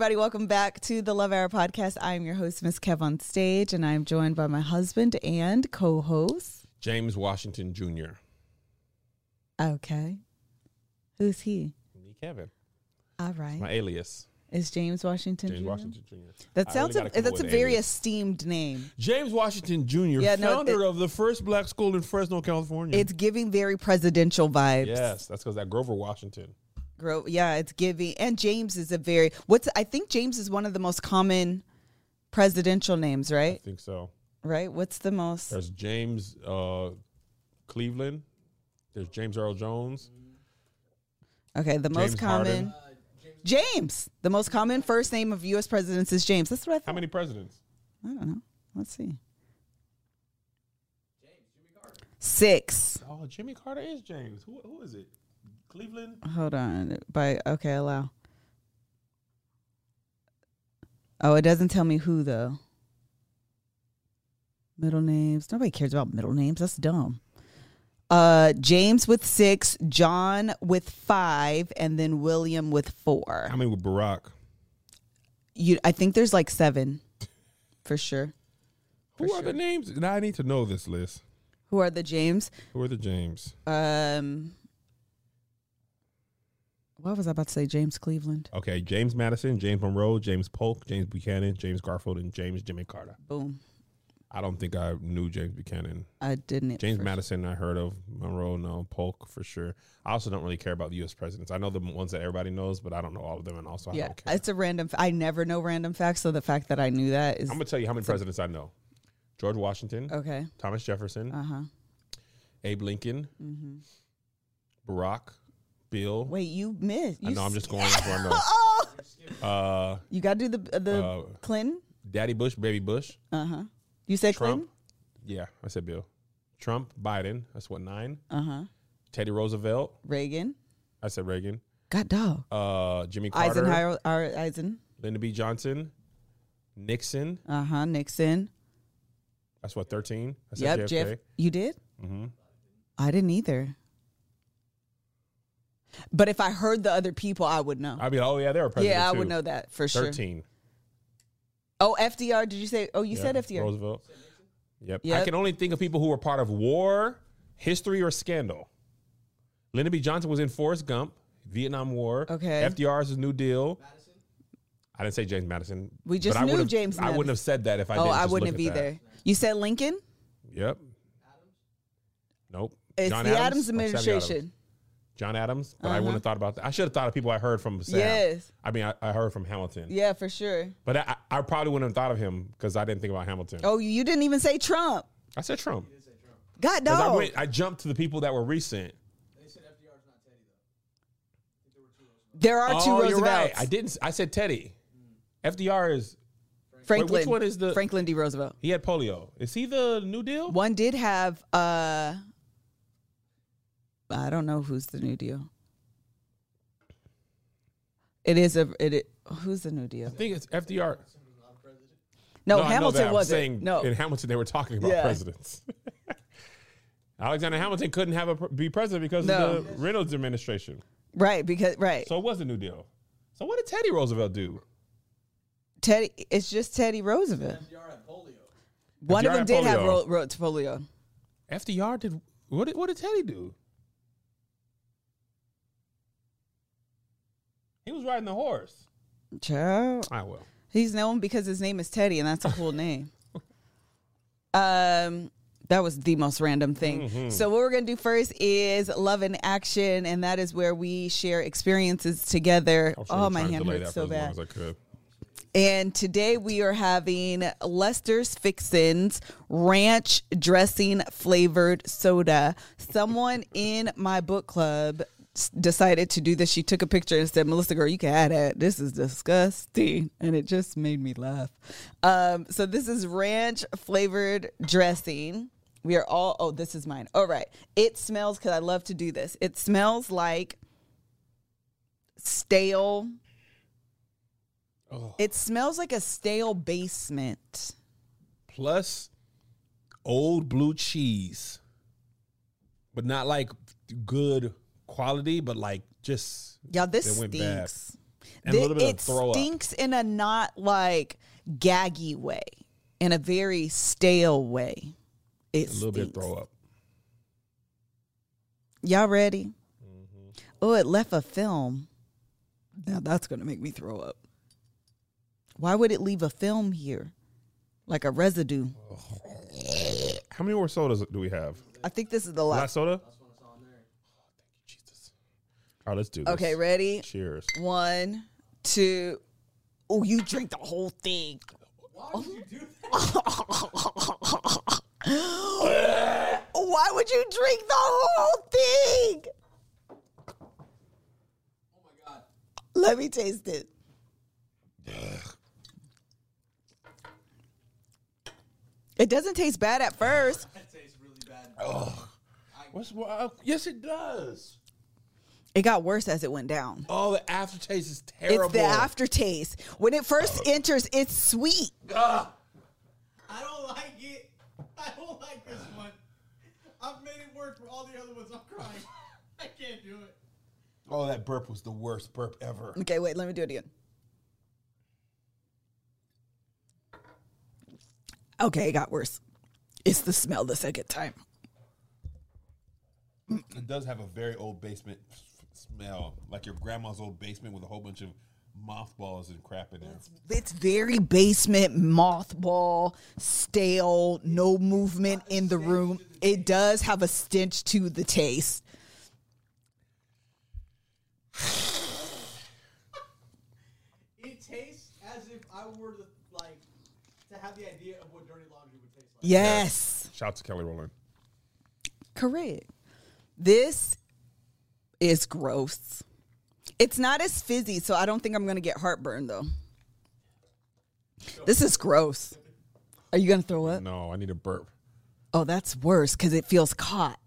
everybody. Welcome back to the Love Hour podcast. I am your host, Miss Kev on stage, and I'm joined by my husband and co-host. James Washington Jr. Okay, who's he? Me, Kevin. All right, My alias. is James Washington. James Jr.? Washington Jr. That sounds. really a, that's a very alias. esteemed name. James Washington Jr., Yeah, no, founder it- of the first black school in Fresno, California. It's giving very presidential vibes. yes, that's because that Grover Washington. Yeah, it's giving. And James is a very what's. I think James is one of the most common presidential names. Right? I think so. Right. What's the most? There's James uh, Cleveland. There's James Earl Jones. Okay, the most common. Harden. James. The most common first name of U.S. presidents is James. That's what I thought. How many presidents? I don't know. Let's see. Six. Oh, Jimmy Carter is James. Who, who is it? Cleveland? Hold on. By okay, allow. Oh, it doesn't tell me who though. Middle names. Nobody cares about middle names. That's dumb. Uh, James with six, John with five, and then William with four. How many with Barack? You, I think there's like seven, for sure. Who are the names? Now I need to know this list. Who are the James? Who are the James? Um, what was I about to say? James Cleveland. Okay, James Madison, James Monroe, James Polk, James Buchanan, James Garfield, and James Jimmy Carter. Boom. I don't think I knew James Buchanan. I didn't. James Madison, I heard of. Monroe, no. Polk, for sure. I also don't really care about the U.S. presidents. I know the ones that everybody knows, but I don't know all of them, and also I Yeah, don't care. it's a random. f- I never know random facts, so the fact that I knew that is I'm gonna tell you how many presidents I know: George Washington, okay. Thomas Jefferson, Uh huh. Abe Lincoln, Barack, Bill. Wait, you missed. I You know. I'm just going off I know. Oh, Uh, you got to do the the Uh, Clinton. Daddy Bush, Baby Bush, Uh huh. You said Trump. Yeah, I said Bill. Trump, Biden. That's what nine. Clinton. Uh huh. Teddy Roosevelt. Reagan. I said Reagan. God dog. Uh, Jimmy Carter. Eisenhower. Or Eisen. Lyndon B. Johnson. Nixon. Uh huh. Nixon. That's what thirteen. I said Yep. JFK. Jeff. You did. Mm-hmm. I didn't either. But if I heard the other people, I would know. I'd be like, oh yeah, they were president. yeah, I too. would know that for sure. Thirteen. Oh, FDR. Did you say? Oh, you Yeah, said FDR. Roosevelt. Yep. I can only think of people who were part of war, history, or scandal. Lyndon B. Johnson was in Forrest Gump, Vietnam War. Okay. FDR's New Deal. Madison? I didn't say James Madison. We just I knew James I wouldn't have said that if I oh, didn't. I wouldn't have at that. either. You said Lincoln. Yep. Adams? Nope. It's John the Adams, Adams administration. Adams? John Adams, but I Uh-huh. wouldn't have thought about that. I should have thought of people I heard from Sam. Yes. I mean, I, I heard from Hamilton. Yeah, for sure. But I, I probably wouldn't have thought of him because I didn't think about Hamilton. Oh, you didn't even say Trump. I said Trump. God 'Cause I, dog. went, I jumped to the people that were recent. there are two oh, Roosevelts. you're right. I didn't. I said Teddy. FDR is. Franklin. which one is the- Franklin D. Roosevelt? He had polio. Is he the New Deal? One did have. uh I don't know who's the New Deal. It is a. It. it who's the New Deal? I think it's FDR. No, I know that. Hamilton I'm wasn't. saying no, in Hamilton they were talking about Yeah. presidents. Alexander Hamilton couldn't have a, be president because No. of the Reynolds administration. right because right. So it was the New Deal. So what did Teddy Roosevelt do? Teddy. It's just Teddy Roosevelt. One of them had did have polio. ro- ro- polio. FDR did. What did, what did Teddy do? He was riding the horse. Child. I will. He's known because his name is Teddy, and that's a cool name. Um, That was the most random thing. Mm-hmm. So what we're gonna do first is love in action, and that is where we share experiences together. I Oh, my trying to hand hurts so for as long bad. as I could. And today we are having Lester's Fixins ranch dressing flavored soda. Someone in my book club s- decided to do this. She took a picture and said, Melissa, girl, you can add that. This is disgusting. And it just made me laugh. Um, so this is ranch flavored dressing. We are all, oh, this is mine. All right. It smells, because I love to do this, it smells like stale it smells like a stale basement. Plus, old blue cheese, but not like good quality, but like just Yeah, this It went bad. stinks. And a Thi- little of it throw up. stinks in a not like gaggy way, in a very stale way. It a little bit of throw up. Y'all ready? Mm-hmm. Oh, it left a film. Now that's gonna make me throw up. Why would it leave a film here, like a residue? How many more sodas do we have? I think this is the Last last. soda? Thank you, Jesus. All right, let's do this. Okay, ready? Cheers. One, two. Oh, you drink the whole thing. Why would you drink the whole thing? Oh my god. Let me taste it. It doesn't taste bad at first. It tastes really What's what? Uh, yes, it does. It got worse as it went down. Oh, the aftertaste is terrible. It's the aftertaste. When it first enters, it's sweet. I don't like it. I don't like this one. I've made it work for all the other ones. I'm crying. I can't do it. Oh, that burp was the worst burp ever. Okay, wait, let me do it again. Okay, it got worse. It's the smell the second time. It does have a very old basement f- smell, like your grandma's old basement with a whole bunch of mothballs and crap in there. It's very basement, mothball, stale, no movement in the room. It does have a stench to the taste. It tastes as if I were to like to have the idea of what dirty laundry would taste like. Yes. Shout out to Kelly Rowland. Correct. This is gross. It's not as fizzy, so I don't think I'm going to get heartburn though. This is gross. Are you going to throw up? No, I need a burp. Oh, that's worse because it feels caught.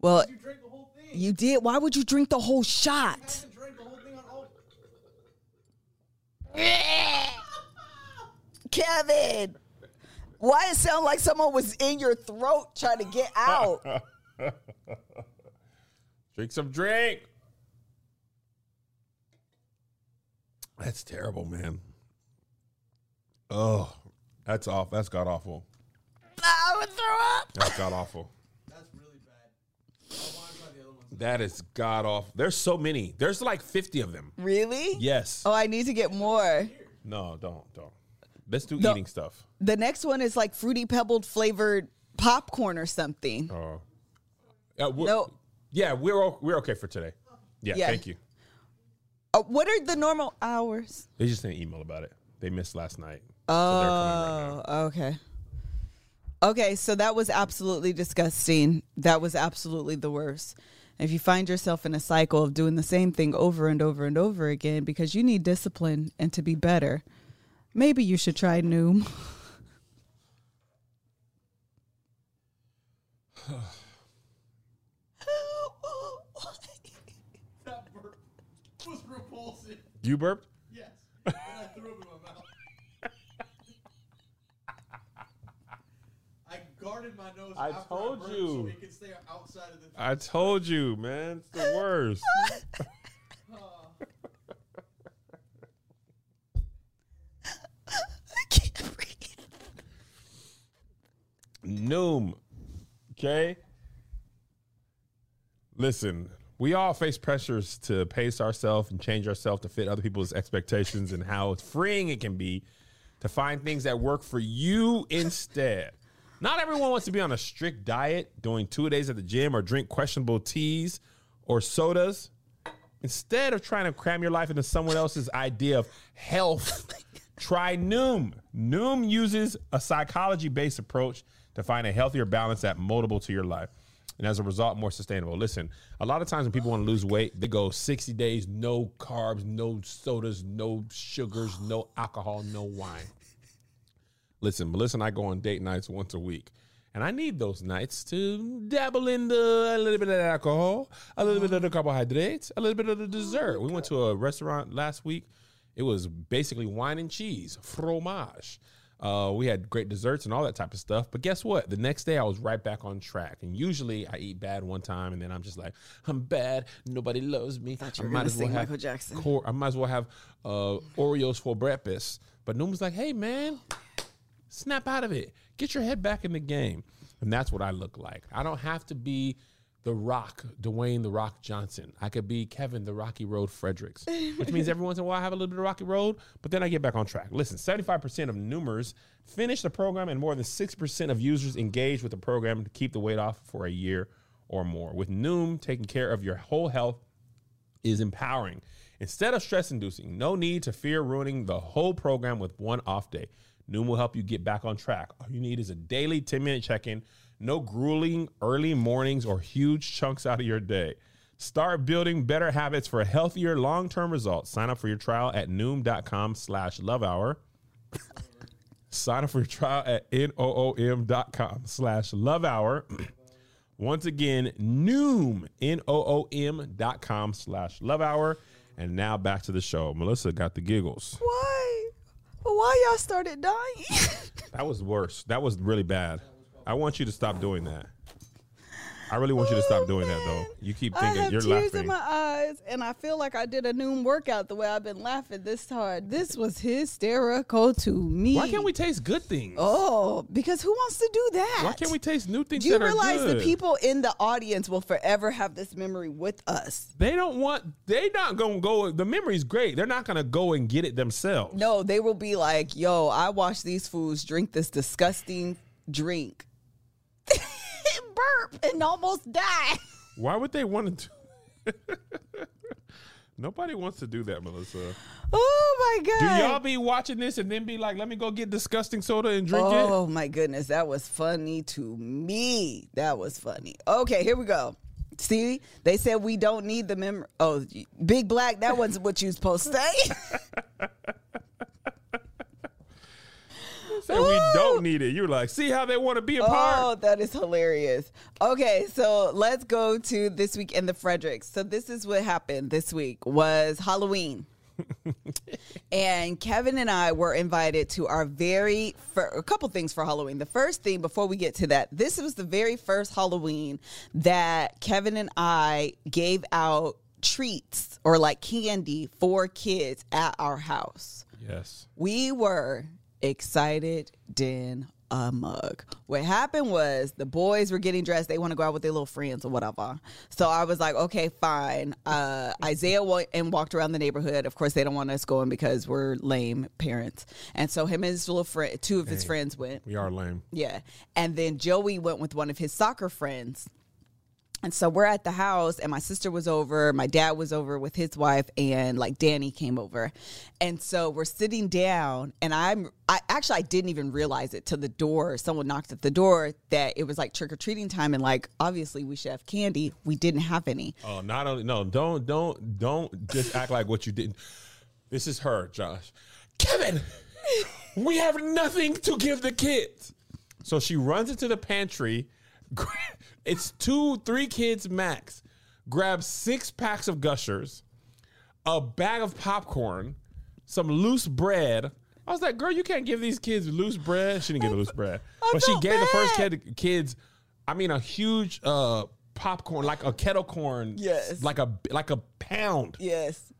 Well, You drink the whole thing. you did. Why would you drink the whole shot? haven't drank the whole thing on all. Kevin, why it sound like someone was in your throat trying to get out? Drink some drink. That's terrible, man. Oh, that's off. That's god awful. I would throw up. That's god awful. That's really bad. I want to try the other ones. That is god awful. There's so many. There's like 50 of them. Really? Yes. Oh, I need to get more. No, don't, don't. Let's do No. eating stuff. The next one is like fruity pebbled flavored popcorn or something. Oh. Uh, we're- No. Yeah, we're o- we're okay for today. Yeah, Yeah. thank you. Uh, what are the normal hours? They just sent an email about it. They missed last night. so they're coming right now. Oh, okay. Okay, so that was absolutely disgusting. That was absolutely the worst. If you find yourself in a cycle of doing the same thing over and over and over again because you need discipline and to be better, maybe you should try Noom. That burp was repulsive. You burped? Yes. And I threw up in my mouth. I guarded my nose. I after told burped you. So it could stay outside of the. I told you, man. It's the worst. I can't breathe. Noom. Okay. Listen, we all face pressures to pace ourselves and change ourselves to fit other people's expectations and how freeing it can be to find things that work for you instead. Not everyone wants to be on a strict diet, doing two days at the gym, or drink questionable teas or sodas. Instead of trying to cram your life into someone else's idea of health, try Noom. Noom uses a psychology based approach to find a healthier balance that's moldable to your life. And as a result, more sustainable. Listen, a lot of times when people want to lose weight, they go 60 days, no carbs, no sodas, no sugars, no alcohol, no wine. Listen, Melissa and I go on date nights once a week. And I need those nights to dabble in the, a little bit of alcohol, a little bit of the carbohydrates, a little bit of the dessert. We went to a restaurant last week. It was basically wine and cheese, fromage. Uh, we had great desserts and all that type of stuff. But guess what? The next day I was right back on track. And usually I eat bad one time and then I'm just like, I'm bad. Nobody loves me. you were I gonna as well have Michael Jackson. cor- I might as well have uh, Oreos for breakfast. But Noom was like, hey, man, snap out of it. Get your head back in the game. And that's what I look like. I don't have to be the Rock, Dwayne the Rock Johnson. I could be Kevin the Rocky Road Fredericks, which means every once in a while I have a little bit of Rocky Road, but then I get back on track. Listen, 75% of Noomers finish the program, and more than 6% of users engage with the program to keep the weight off for a year or more. With Noom taking care of your whole health is empowering. Instead of stress inducing, no need to fear ruining the whole program with one off day. Noom will help you get back on track. All you need is a daily 10 minute check in, no grueling early mornings or huge chunks out of your day. Start building better habits for healthier long term results. Sign up for your trial at noom.com slash love hour. Sign up for your trial at N-O-O-M.com slash love hour. Once again, Noom, N-O-O-M dot com slash love hour. And now back to the show. Melissa got the giggles. Why? Why y'all started dying? That was worse. That was really bad. I want you to stop doing that. I really want you to stop doing that, though. You keep I thinking have you're tears laughing. in my eyes, and I feel like I did a Noom workout the way I've been laughing this hard. This was hysterical to me. Why can't we taste good things? Oh, because who wants to do that? Why can't we taste new things Do you realize the people in the audience will forever have this memory with us? They don't want. They're not gonna go. The memory's great. They're not gonna go and get it themselves. No, they will be like, "Yo, I watched these fools drink this disgusting drink, burp, and almost die." Why would they want to? Do- Nobody wants to do that, Melissa. Oh my god! Do y'all be watching this and then be like, "Let me go get disgusting soda and drink it"? Oh my goodness, that was funny to me. That was funny. Okay, here we go. See, they said we don't need the memory. Oh, Big Black, that wasn't what you was supposed to say. Said we don't need it. You're like, see how they want to be a Oh, that is hilarious. Okay, so let's go to this week in the Fredericks. So this is what happened this week was Halloween. and Kevin and I were invited to our very fir- a couple things for Halloween. The first thing before we get to that, this was the very first Halloween that Kevin and I gave out treats or like candy for kids at our house. Yes. We were excited than a mug. What happened was the boys were getting dressed. They want to go out with their little friends or whatever. So I was like, okay, fine. Uh, Isaiah went and walked around the neighborhood. Of course, they don't want us going because we're lame parents. And so him and his little friend, two of his friends went. We are lame. Yeah. And then Joey went with one of his soccer friends. And so we're at the house, and my sister was over, my dad was over with his wife, and like Danny came over. And so we're sitting down, and I'm, I actually, I didn't even realize it till the door, someone knocked at the door that it was like trick or treating time. And like, obviously, we should have candy. We didn't have any. Oh, not only no, don't don't don't just act like what you didn't. This is her, Josh. Kevin, we have nothing to give the kids. So she runs into the pantry. It's two, three kids max. Grab six packs of gushers, a bag of popcorn, some loose bread. I was like, girl, you can't give these kids loose bread. She didn't give the loose bread. I But she gave the first kid, kids, I mean, a huge uh, popcorn, like a kettle corn. Yes. Like a like a pound. Yes.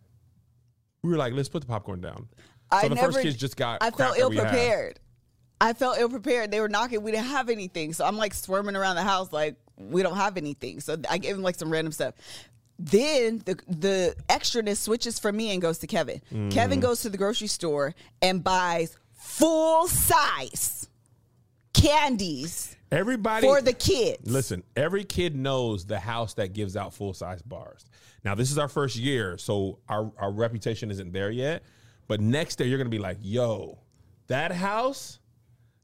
We were like, let's put the popcorn down. So I the never, first kids just got. I felt ill prepared. I felt ill prepared. They were knocking. We didn't have anything, so I'm like swarming around the house like we don't have anything. So I gave him like some random stuff. Then the the extraness switches from me and goes to Kevin. Mm. Kevin goes to the grocery store and buys full size candies Everybody for the kids. Listen, every kid knows the house that gives out full size bars. Now, this is our first year, so our, our reputation isn't there yet. But next year, you're gonna be like, yo, that house,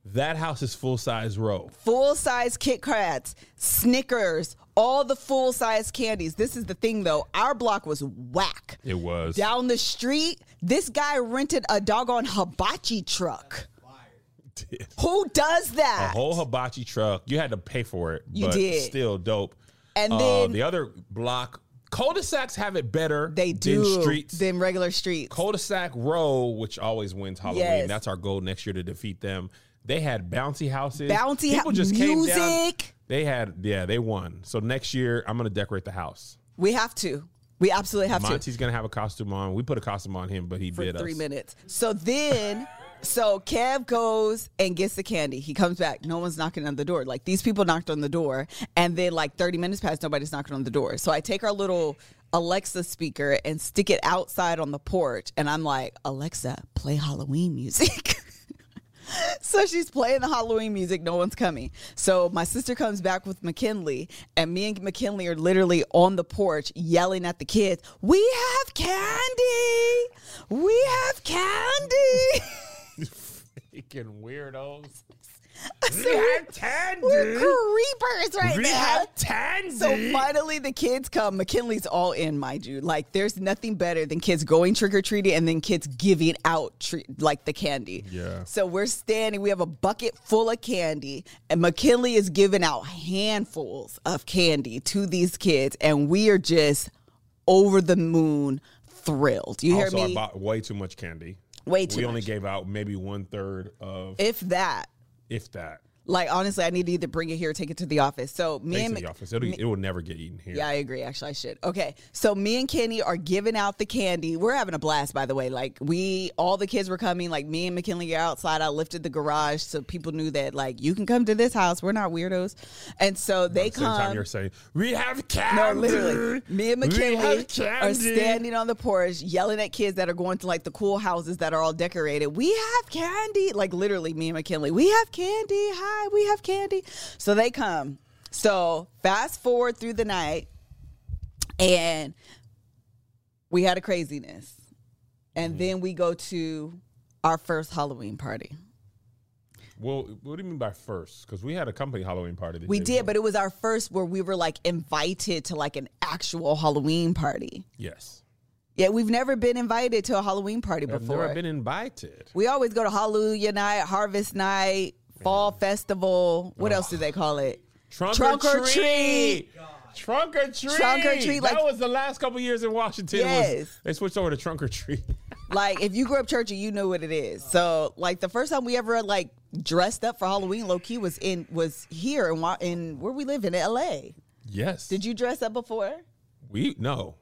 that house is full size row. full size Kit Kats, Snickers, all the full size candies. This is the thing though. Our block was whack. It was. Down the street, this guy rented a doggone hibachi truck. Who does that? a whole hibachi truck. You had to pay for it. You but did. Still dope. And Uh, then the other block, cul-de-sacs have it better. they do than streets. than regular streets. Cul-de-sac row, which always wins Halloween. Yes. That's our goal next year to defeat them. They had bouncy houses. Bouncy People just came down. music. They had, yeah, they won. So next year, I'm gonna decorate the house. We have to. We absolutely have to. Monty's gonna have a costume on. We put a costume on him, but he for bid three us. minutes. So then, so Kev goes and gets the candy. He comes back. No one's knocking on the door. Like these people knocked on the door, and then like thirty minutes pass, nobody's knocking on the door. So I take our little Alexa speaker and stick it outside on the porch, and I'm like, Alexa, play Halloween music. So she's playing the Halloween music. No one's coming. So my sister comes back with McKinley, and me and McKinley are literally on the porch yelling at the kids, We have candy! We have candy! Freaking weirdos. So we're, candy. we're creepers right We now. have candy. So finally, the kids come. McKinley's all in, mind you. Like, there's nothing better than kids going trick or treating and then kids giving out tre- like the candy. Yeah. So we're standing. We have a bucket full of candy, and McKinley is giving out handfuls of candy to these kids, and we are just over the moon thrilled. You hear me? I bought way too much candy. Way too We only gave out maybe one third of, if that. If that. Like honestly, I need to either bring it here or take it to the office. So me and to the office. It'll, it will never get eaten here. Yeah, I agree. Actually, I should. Okay. So me and Kenny are giving out the candy. We're having a blast, by the way. Like we, all the kids were coming. Like me and McKinley are outside. I lifted the garage so people knew that like you can come to this house. We're not weirdos. And so they the same time, come. you're saying we have candy. No, literally. Me and McKinley are standing on the porch yelling at kids that are going to like the cool houses that are all decorated. We have candy. Like literally, me and McKinley, we have candy. Hi, we have candy. So they come. So fast forward through the night, and we had a craziness. And mm-hmm. then we go to our first Halloween party. Well, what do you mean by first? Because we had a company Halloween party. We did, before. but it was our first where we were like invited to like an actual Halloween party. yes, Yeah, we've never been invited to a Halloween party I've before. never been invited. we always go to Hallelujah night, Harvest night, Fall Festival. What else do they call it? Trunk, Trunk or or treat. Trunk or treat. Trunk or treat, that was the last couple years in Washington. was- Yes. they switched over to trunk or treat. Like if you grew up churchy, you know what it is. So like the first time we ever like dressed up for Halloween, low key was in was here in in where we live in L.A. yes. Did you dress up before? We no,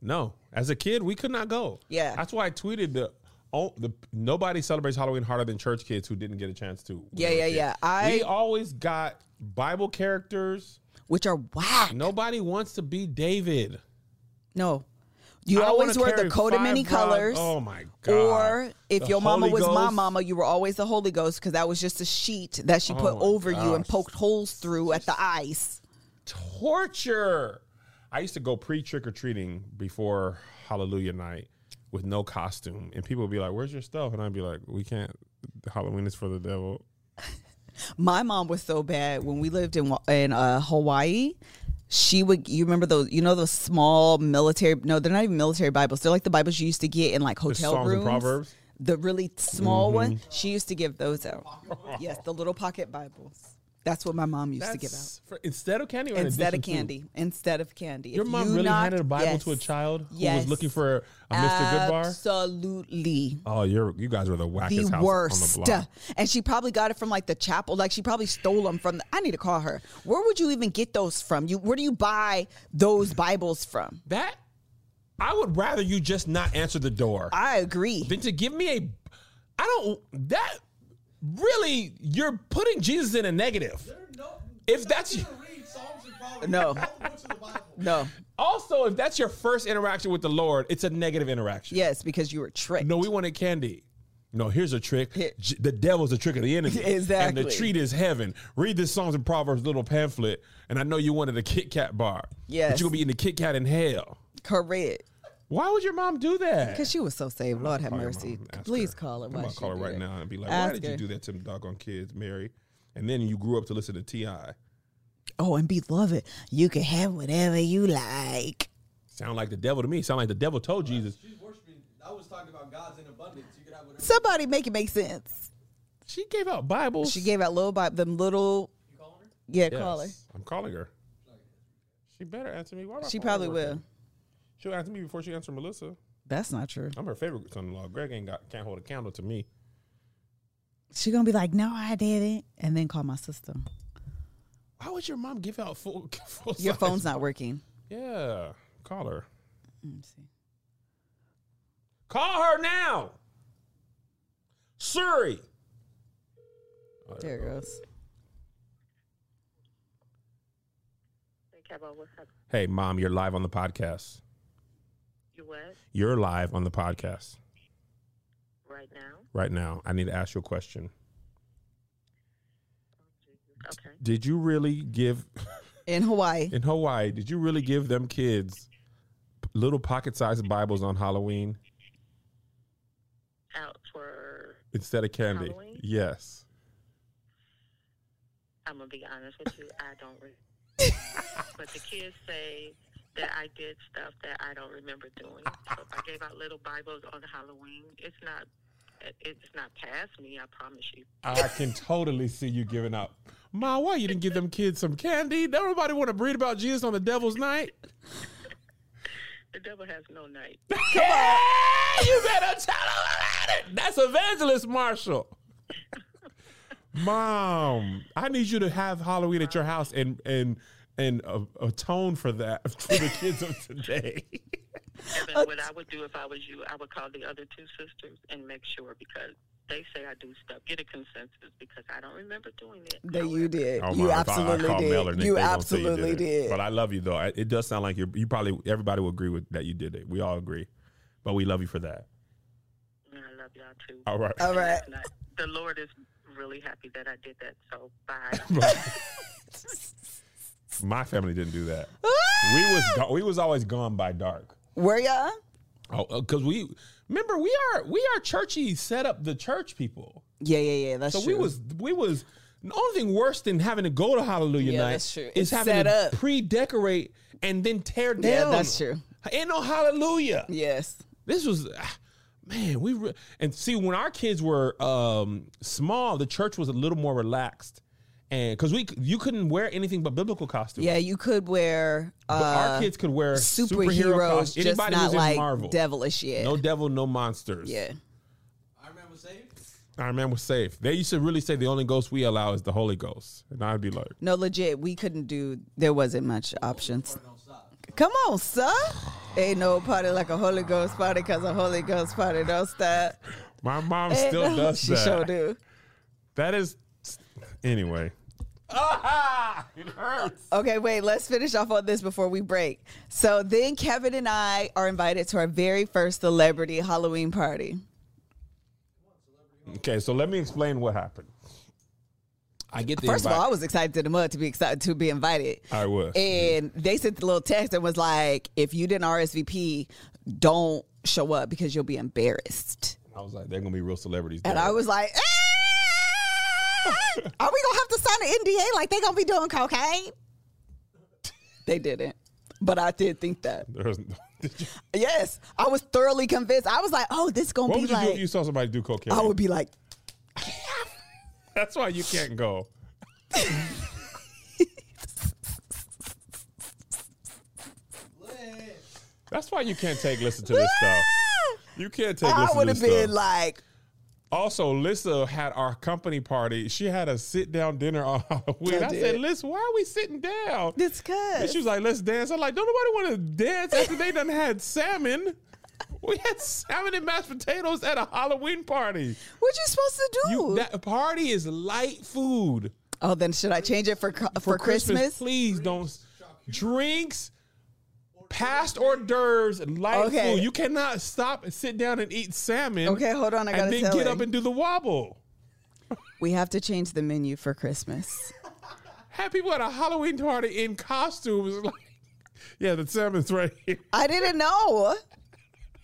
no. As a kid, we could not go. Yeah. that's why I tweeted the. Oh, the nobody celebrates Halloween harder than church kids who didn't get a chance to. Yeah, yeah, kids. yeah. I- we always got Bible characters. Which are whack. Nobody wants to be David. No. You I always wear the coat of many colors. Oh my god! Or if The your mama Holy was my mama, you were always the Holy Ghost because that was just a sheet that she put oh my over you and poked holes through at the ice. torture. I used to go pre trick or treating before Hallelujah night with no costume, and people would be like, "Where's your stuff?" And I'd be like, "We can't. Halloween is for the devil." My mom was so bad when we lived in in uh, Hawaii. She would, you remember those, you know, those small military, no, they're not even military Bibles. They're like the Bibles you used to get in like hotel rooms. Proverbs? The really small Mm-hmm. one. She used to give those out. yes, the little pocket Bibles. That's what my mom used to give out. For, instead of candy, or in Instead of addition to? candy. Instead of candy. Your If mom you really knocked- handed a Bible yes. to a child who Yes. was looking for a Mr. Goodbar. Absolutely. Oh, you're you guys were the wackest the house worst. on the block. And she probably got it from like the chapel. Like she probably stole them from. The, I need to call her. Where would you even get those from? You where do you buy those Bibles from? That I would rather you just not answer the door I agree. than to give me a. I don't. That really, you're putting Jesus in a negative. No, If that's- not gonna read Psalms and Proverbs. No. All the books of the Bible. No. Also, if that's your first interaction with the Lord, it's a negative interaction. Yes, because you were tricked. No, we wanted candy. No, here's a trick. Here- J- The devil's a trick of the enemy. exactly. And the treat is heaven. Read this Psalms and Proverbs little pamphlet, and I know you wanted a Kit Kat bar. Yes. But you're going to be in the Kit Kat in hell. Correct. Why would your mom do that? Because she was so saved. Lord have mercy. Please her. call her. I'm Why about to call her right that. now and be like, Ask why did you do that to them doggone kids, Mary? And then you grew up to listen to T.I. Oh, and be beloved, you can have whatever you like. Sound like the devil to me. Sound like the devil told Jesus. She's worshiping. I was talking about God's in abundance. You could have whatever. Somebody make it make sense. She gave out Bibles. She gave out little Bible, them little. You calling her? Yeah, Yes, call her. I'm calling her. She better answer me. Why She calling probably her will. Working? She'll answer me before she answers Melissa. That's not true. I'm her favorite son-in-law. Greg ain't got can't hold a candle to me. She gonna be like, "No, I didn't," and then call my sister. Why would your mom give out full? full Your size- phone's not working. Yeah, call her. Let me see. Call her now. Surrey. Oh, There it goes. Hey, Cabo, what's up? Hey, mom, you're live on the podcast. You what? You're live on the podcast Right now? right now. I need to ask you a question. Okay. Did you really give In Hawaii, in Hawaii? Did you really give them kids little pocket-sized Bibles on Halloween Out for, instead of candy? Halloween? Yes. I'm going to be honest with you, I don't re- But the kids say that I did stuff that I don't remember doing. So I gave out little Bibles on Halloween, it's not, it's not past me, I promise you. I can totally see you giving up. Ma, why you didn't give them kids some candy? Nobody want to read about Jesus on the devil's night. The devil has no night. Come on. you better tell her about it. That's Evangelist Marshall. Mom, I need you to have Halloween at your house and and and uh, atone for that for the kids of today. And what I would do if I was you, I would call the other two sisters and make sure because they say I do stuff. Get a consensus because I don't remember doing it. that you did. Oh, you Mom, if I- I absolutely call Mel did. Nick, You they gonna say absolutely it. did. But I love you though. I- It does sound like you're. You probably everybody will agree with that you did it. We all agree, but we love you for that. And I love y'all too. All right. All right. And the Lord is really happy that I did that. So bye. My family didn't do that. We was we was always gone by dark. Were ya? Oh, because we remember we are we are churchy set up the church people. Yeah, yeah, yeah. That's So true. we was we was the only thing worse than having to go to Hallelujah Yeah, night that's true. is It's having to up. pre-decorate and then tear down. Yeah, that's true. Ain't no Hallelujah. Yes. This was ah, man. We re- and see when our kids were um, small, the church was a little more relaxed, and because we you couldn't wear anything but biblical costumes. Yeah, you could wear But uh, our kids could wear superhero superheroes, costumes. just Anybody not like Marvel. devilish. Yeah. No devil, no monsters. yeah. Iron Man was saved. Iron Man was safe. They used to really say the only ghost we allow is the Holy Ghost, and I'd be like, No, legit. We couldn't do. There wasn't much options. Come on, sir. Ain't no party like a Holy Ghost party because a Holy Ghost party don't stop. my mom Ain't still no- does She that. sure do. That is anyway. Ah, it hurts. Okay, wait, let's finish off on this before we break. So then Kevin and I are invited to our very first celebrity Halloween party. Okay, so let me explain what happened. I get the First of all, I was excited to the mud to be excited to be invited. I was. And they sent the little text and was like, if you didn't RSVP, don't show up because you'll be embarrassed. I was like, they're gonna be real celebrities. And there. I was like, "Ah! are we gonna have to sign an NDA like they gonna be doing cocaine? They didn't. But I did think that. There was- Did you- Yes. I was thoroughly convinced. I was like, oh, this gonna what be would you do if you saw somebody do cocaine? I would be like, That's why you can't go. That's why you can't take listen to this stuff. You can't take I listen would to have this been stuff. like, Also, Lissa had our company party. She had a sit down dinner on Halloween. I I, said, Liz, why are we sitting down? And cuz. she was like, let's dance. I'm like, don't nobody want to dance after they done had salmon. We had salmon and mashed potatoes at a Halloween party. What you supposed to do? You, that party is light food. oh, then should I change it for for, for Christmas? Please don't. Drinks. Past hors d'oeuvres, light Okay. food. You cannot stop and sit down and eat salmon. Okay, hold on, I gotta and then get it. up and do the wobble. We have to change the menu for Christmas. Have people at a Halloween party in costumes. Like, yeah, the salmon's right here. I didn't know.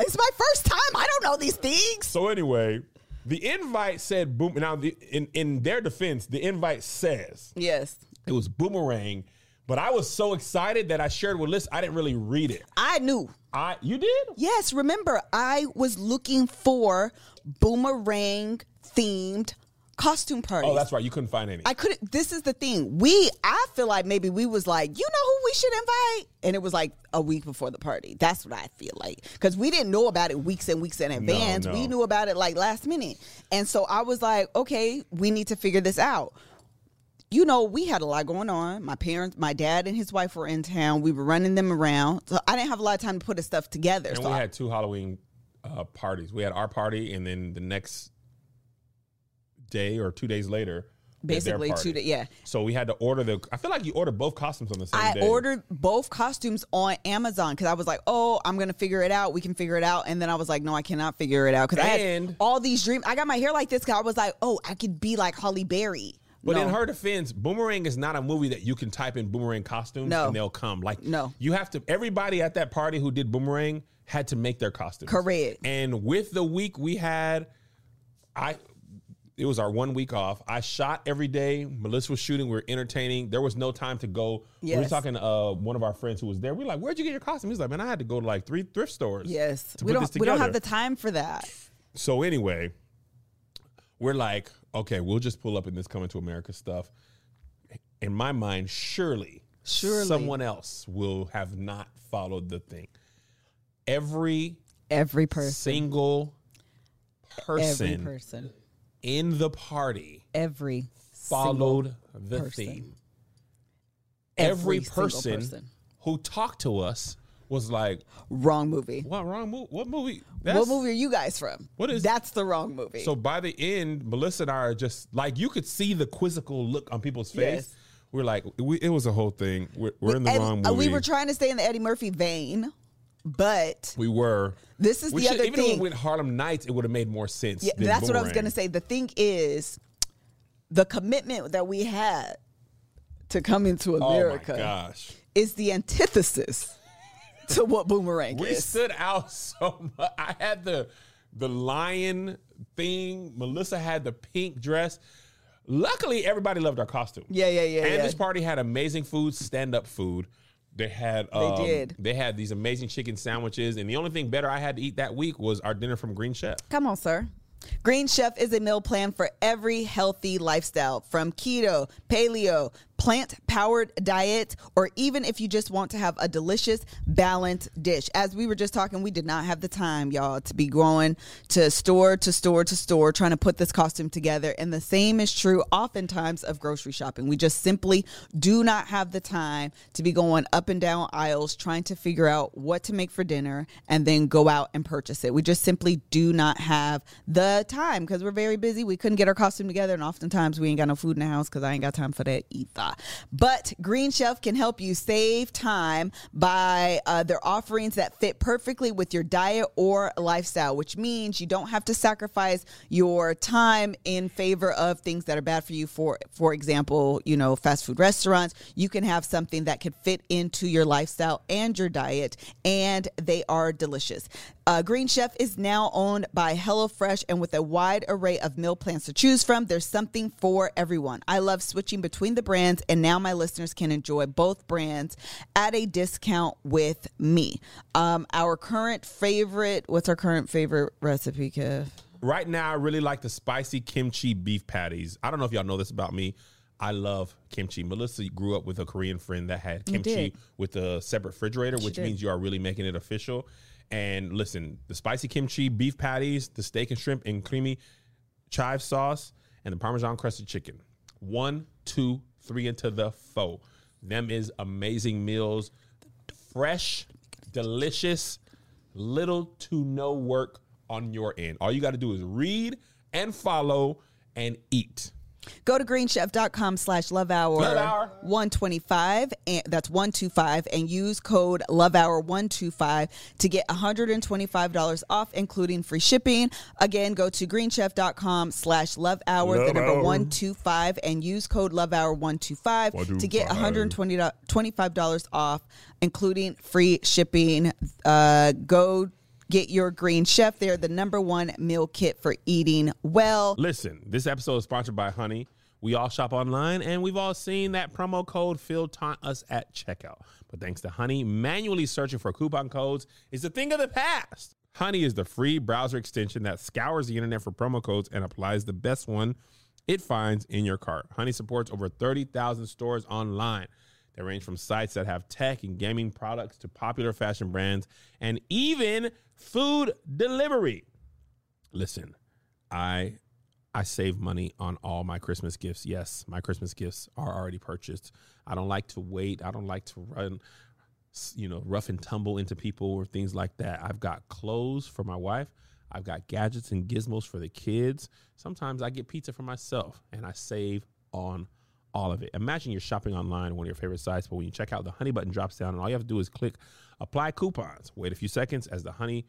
It's my first time. I don't know these things. So anyway, the invite said boom. Now, the, in in their defense, the invite says Yes. it was boomerang, but I was so excited that I shared with Liz. I didn't really read it. I knew. I you did? Yes, remember, I was looking for boomerang themed costume parties. Oh, that's right. You couldn't find any. I couldn't. This is the thing. We, I feel like maybe we was like, you know who we should invite, and it was like a week before the party. That's what I feel like because we didn't know about it weeks and weeks in advance. no. We knew about it like last minute, and so I was like, okay, we need to figure this out. You know, we had a lot going on. My parents, my dad and his wife were in town. We were running them around, so I didn't have a lot of time to put this stuff together. and so we I- had two Halloween uh, parties. We had our party, and then the next day or two days later, we had their basically two. days. Yeah, So we had to order the. I feel like you ordered both costumes on the same I day. ordered both costumes on Amazon because I was like, oh, I'm gonna figure it out. We can figure it out. And then I was like, no, I cannot figure it out because I had all these dreams. I got my hair like this because I was like, oh, I could be like Halle Berry. But no. in her defense, Boomerang is not a movie that you can type in Boomerang costumes No. and they'll come. Like No. you have to. Everybody at that party who did Boomerang had to make their costumes. Correct. And with the week we had, I it was our one week off. I shot every day. Melissa was shooting. We were entertaining. There was no time to go. We were talking to uh, one of our friends who was there. We are like, "Where'd you get your costume?" He's like, "Man, I had to go to like three thrift stores." yes, to we put don't. We don't have the time for that. So anyway, we're like, okay, we'll just pull up in this coming to America stuff. In my mind, surely, Surely. someone else will have not followed the thing. Every Every person, single person, every person, in the party every followed the person. theme. Every, single person, person. who talked to us was like, Wrong movie. "What wrong movie? What movie? what movie are you guys from? What is- That's the wrong movie. So by the end, Melissa and I are just like you could see the quizzical look on people's face. Yes. We're like, we, it was a whole thing. We're, we're in the wrong uh, movie. we were trying to stay in the Eddie Murphy vein, but We were. This is We the should- other even if thing. we went Harlem Nights, it would have made more sense. Yeah, that's what I was going to say. The thing is, the commitment that we had to come into Oh America gosh, is the antithesis to what Boomerang we is. stood out so much. I had the the lion thing. Melissa had the pink dress. Luckily, everybody loved our costume. Yeah, yeah, yeah, And yeah. this party had amazing food, stand up food. They had um, did. They had these amazing chicken sandwiches, and the only thing better I had to eat that week was our dinner from Green Chef. Come on, sir. Green Chef is a meal plan for every healthy lifestyle from keto, paleo, plant powered diet, or even if you just want to have a delicious, balanced dish. As we were just talking, we did not have the time, y'all, to be going to store to store to store trying to put this costume together. And the same is true oftentimes of grocery shopping. We just simply do not have the time to be going up and down aisles trying to figure out what to make for dinner and then go out and purchase it. We just simply do not have the time because we're very busy. We couldn't get our costume together, and oftentimes we ain't got no food in the house because I ain't got time for that either. But Green Chef can help you save time by uh, their offerings that fit perfectly with your diet or lifestyle, which means you don't have to sacrifice your time in favor of things that are bad for you. For for example, you know, fast food restaurants. You can have something that could fit into your lifestyle and your diet, and they are delicious. Uh, Green Chef is now owned by HelloFresh, and with a wide array of meal plans to choose from, there's something for everyone. I love switching between the brands, and now my listeners can enjoy both brands at a discount with me. Um, our current favorite, what's our current favorite recipe, Kev? Right now, I really like the spicy kimchi beef patties. I don't know if y'all know this about me. I love kimchi. Melissa grew up with a Korean friend that had kimchi with a separate refrigerator, which did. means you are really making it official. And listen, the spicy kimchi beef patties, the steak and shrimp and creamy chive sauce, and the Parmesan crusted chicken. One, two, three into the foe. Them is amazing meals. Fresh, delicious, little to no work on your end. All you got to do is read and follow and eat. Go to greenchef.com slash love hour Love 125 and that's 125 and use code love hour 125 to get $125 off including free shipping. Again, go to greenchef.com slash love hour the number 125 and use code love hour 125 to get $125 off including free shipping. Uh, go get your Green Chef. They're the number one meal kit for eating well. Listen, this episode is sponsored by Honey. We all shop online and we've all seen that promo code Phil taunt us at checkout. But thanks to Honey, manually searching for coupon codes is a thing of the past. Honey is the free browser extension that scours the internet for promo codes and applies the best one it finds in your cart. Honey supports over 30,000 stores online. They range from sites that have tech and gaming products to popular fashion brands and even food delivery. Listen, I I save money on all my Christmas gifts. Yes, my Christmas gifts are already purchased. I don't like to wait. I don't like to run you know, rough and tumble into people or things like that. I've got clothes for my wife. I've got gadgets and gizmos for the kids. Sometimes I get pizza for myself and I save on all of it. Imagine you're shopping online on one of your favorite sites, but when you check out, the honey button drops down and all you have to do is click apply coupons. Wait a few seconds as the honey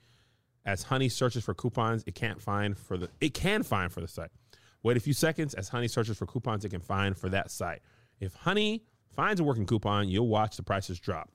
as Honey searches for coupons, it can't find for the it can find for the site. Wait a few seconds as Honey searches for coupons, it can find for that site. If Honey finds a working coupon, you'll watch the prices drop.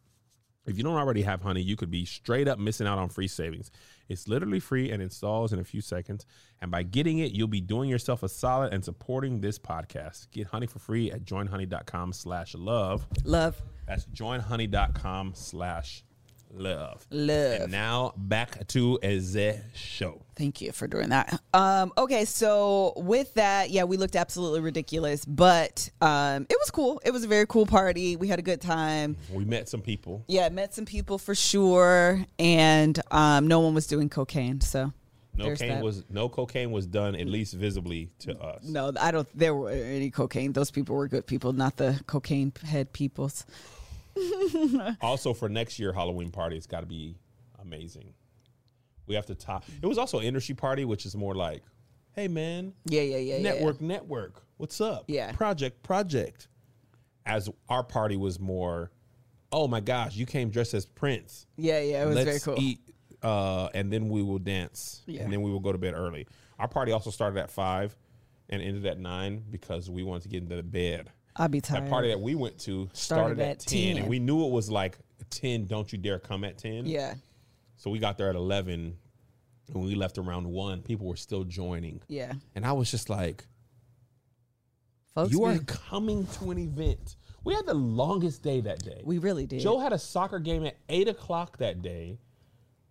If you don't already have Honey, you could be straight up missing out on free savings. It's literally free and installs in a few seconds. And by getting it, you'll be doing yourself a solid and supporting this podcast. Get Honey for free at joinhoney.com slash love. Love. That's joinhoney.com slash love. Love. And now back to the show. Thank you for doing that. Um, okay, so with that, yeah, we looked absolutely ridiculous, but um, it was cool. It was a very cool party. We had a good time. We met some people. Yeah, met some people for sure, and um, no one was doing cocaine. So No there's cocaine that. was no cocaine was done at least visibly to us. No, I don't. There were any cocaine. Those people were good people, not the cocaine head peoples. Also for next year Halloween party, it's got to be amazing. We have to top. It was also an industry party, which is more like, hey man, Yeah, yeah, yeah. yeah. network, network. What's up? Yeah. Project, project. As our party was more, oh my gosh, you came dressed as Prince. Yeah, yeah. It was Let's very cool. eat, uh, and then we will dance, Yeah. and then we will go to bed early. Our party also started at five and ended at nine because we wanted to get into the bed. I'll be tired. That party that we went to started, Started at, at 10, 10. and we knew it was like 10, don't you dare come at 10. Yeah, So we got there at 11. And when we left around 1, people were still joining. yeah. And I was just like, Folks, you are coming to an event. We had the longest day that day. we really did. Joe had a soccer game at 8 o'clock that day.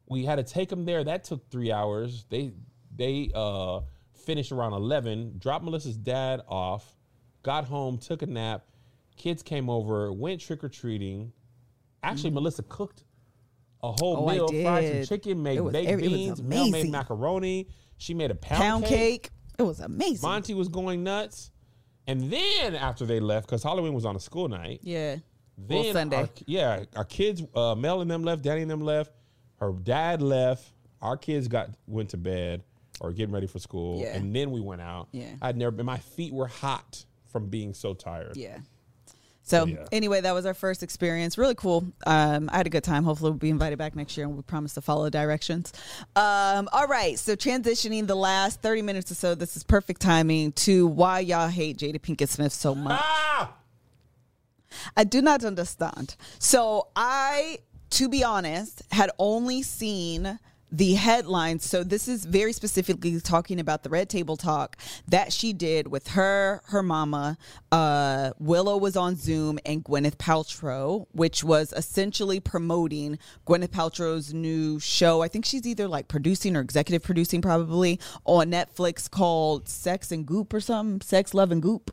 We had to take him there. That took three hours. They they uh, finished around 11, dropped Melissa's dad off, got home, took a nap. Kids came over, went trick or treating. Actually, Melissa cooked a whole. Oh, meal, fried some chicken, made was baked it beans, Mel made macaroni. She made a pound, pound cake. cake. It was amazing. Monty was going nuts. And then after they left, because Halloween was on a school night, yeah. then Well, Sunday. our- yeah, our kids, uh, Mel and them left, Danny and them left. Her dad left. Our kids got went to bed or getting ready for school, Yeah. and then we went out. Yeah. I'd never been. My feet were hot from being so tired. Yeah. So Yeah. anyway, that was our first experience. Really cool. Um, I had a good time. Hopefully, we'll be invited back next year, and we promise to follow directions. Um, all right. So transitioning the last thirty minutes or so, this is perfect timing to why y'all hate Jada Pinkett Smith so much. Ah, I do not understand. So I, to be honest, had only seen the headlines. So this is very specifically talking about the Red Table Talk that she did with her, her mama. Uh, Willow was on Zoom and Gwyneth Paltrow, which was essentially promoting Gwyneth Paltrow's new show. I think she's either like producing or executive producing, probably on Netflix called Sex and Goop or something. Sex, Love and Goop.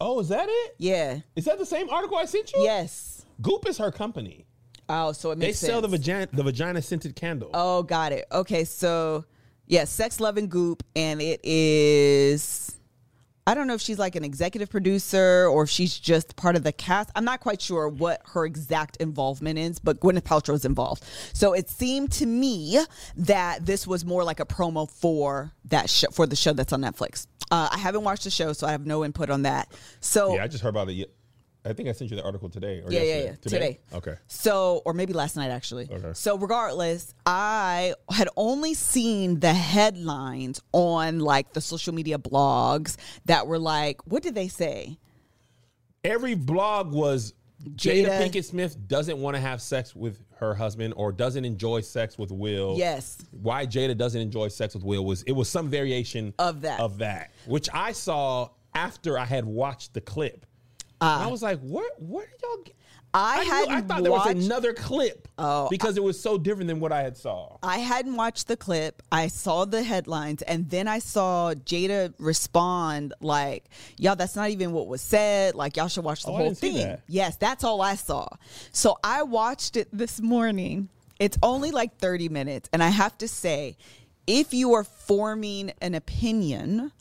oh, is that it? Yeah. Is that the same article I sent you? Yes. Goop is her company. Oh, so it makes They sell the vagina, the vagina scented candle. Oh, got it. Okay, so yeah, Sex, Love, and Goop, and it is I don't know if she's like an executive producer or if she's just part of the cast. I'm not quite sure what her exact involvement is, but Gwyneth Paltrow is involved. So it seemed to me that this was more like a promo for that show, for the show that's on Netflix. Uh, I haven't watched the show, so I have no input on that. So Yeah, I just heard about it. I think I sent you the article today. Or Yeah, yeah, yeah. Today. Okay. So, or maybe last night actually. Okay. So, regardless, I had only seen the headlines on like the social media blogs that were like, what did they say? Every blog was Jada, Jada- Pinkett Smith doesn't want to have sex with her husband or doesn't enjoy sex with Will. Yes. Why Jada doesn't enjoy sex with Will was it was some variation Of that. Of that. Which I saw after I had watched the clip. And I was like, what what did y'all get? I I, hadn't I thought there was another clip. Oh, because it was so different than what I had saw. I hadn't watched the clip. I saw the headlines and then I saw Jada respond like, y'all, that's not even what was said. Like, y'all should watch the Oh, whole thing. that. Yes, that's all I saw. So I watched it this morning. It's only like 30 minutes. And I have to say, if you are forming an opinion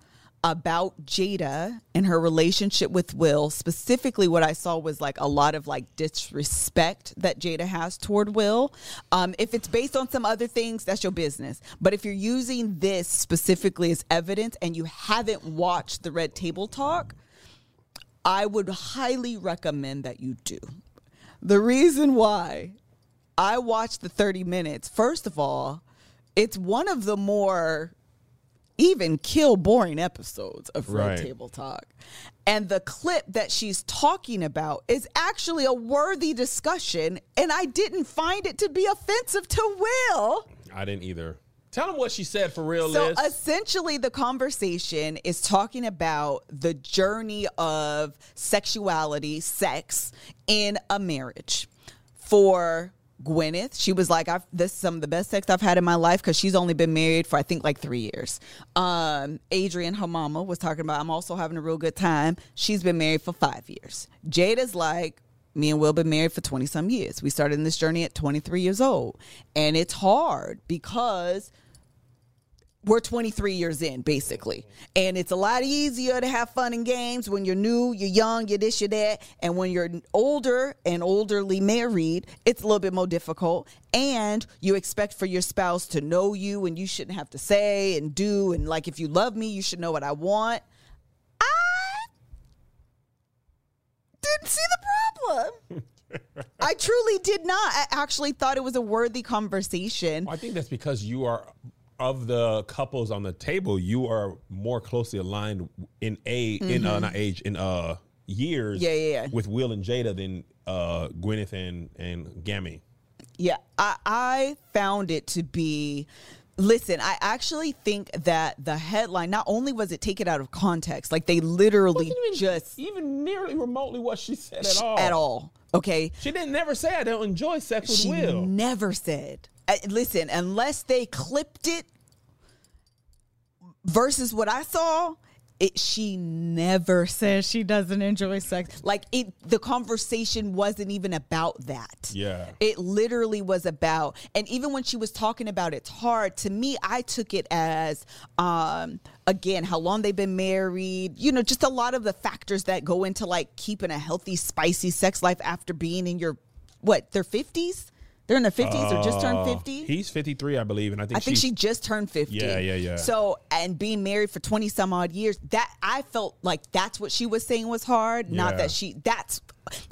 about Jada and her relationship with Will, specifically what I saw was like a lot of like disrespect that Jada has toward Will. Um, if it's based on some other things, that's your business. But if you're using this specifically as evidence and you haven't watched the Red Table Talk, I would highly recommend that you do. The reason why I watched the 30 minutes, first of all, it's one of the more even kill boring episodes of Red Right. Table Talk. And the clip that she's talking about is actually a worthy discussion, and I didn't find it to be offensive to Will. I didn't either. Tell them what she said for real, So Liz. essentially, the conversation is talking about the journey of sexuality, sex in a marriage. For Gwyneth, she was like, "I've this is some of the best sex I've had in my life because she's only been married for I think like three years." Um, Adrienne, her mama, was talking about, "I'm also having a real good time." She's been married for five years. Jada's like, me and Will been married for 20 some years. We started in this journey at 23 years old. And it's hard because we're 23 years in basically. And it's a lot easier to have fun and games when you're new you're young you're this you're that. And when you're older and olderly married it's a little bit more difficult. And you expect for your spouse to know you and you shouldn't have to say and do. And like if you love me you should know what i want. I didn't see the problem. I truly did not. I actually thought it was a worthy conversation. Well, I think that's because you are of the couples on the table, you are more closely aligned in a in uh, not age in uh years. Mm-hmm. Yeah, yeah, yeah. With Will and Jada than uh Gwyneth and and Gammy. Yeah, I, I found it to be. Listen, I actually think that the headline not only was it taken out of context, like they literally just even nearly remotely what she said at all. at all. Okay, She didn't never say I don't enjoy sex with she Will. never said. Uh, listen, unless they clipped it versus what I saw, it she never says she doesn't enjoy sex. Like it the conversation wasn't even about that. Yeah. It literally was about and even when she was talking about it's hard, to me I took it as um again how long they've been married, you know, just a lot of the factors that go into like keeping a healthy spicy sex life after being in your what, their 50s? They're in their 50s or just turned Uh, 50? He's 53, I believe, and I think I think she just turned 50. Yeah, yeah, yeah. So, and being married for 20 some odd years, that I felt like that's what she was saying was hard, not that she, that's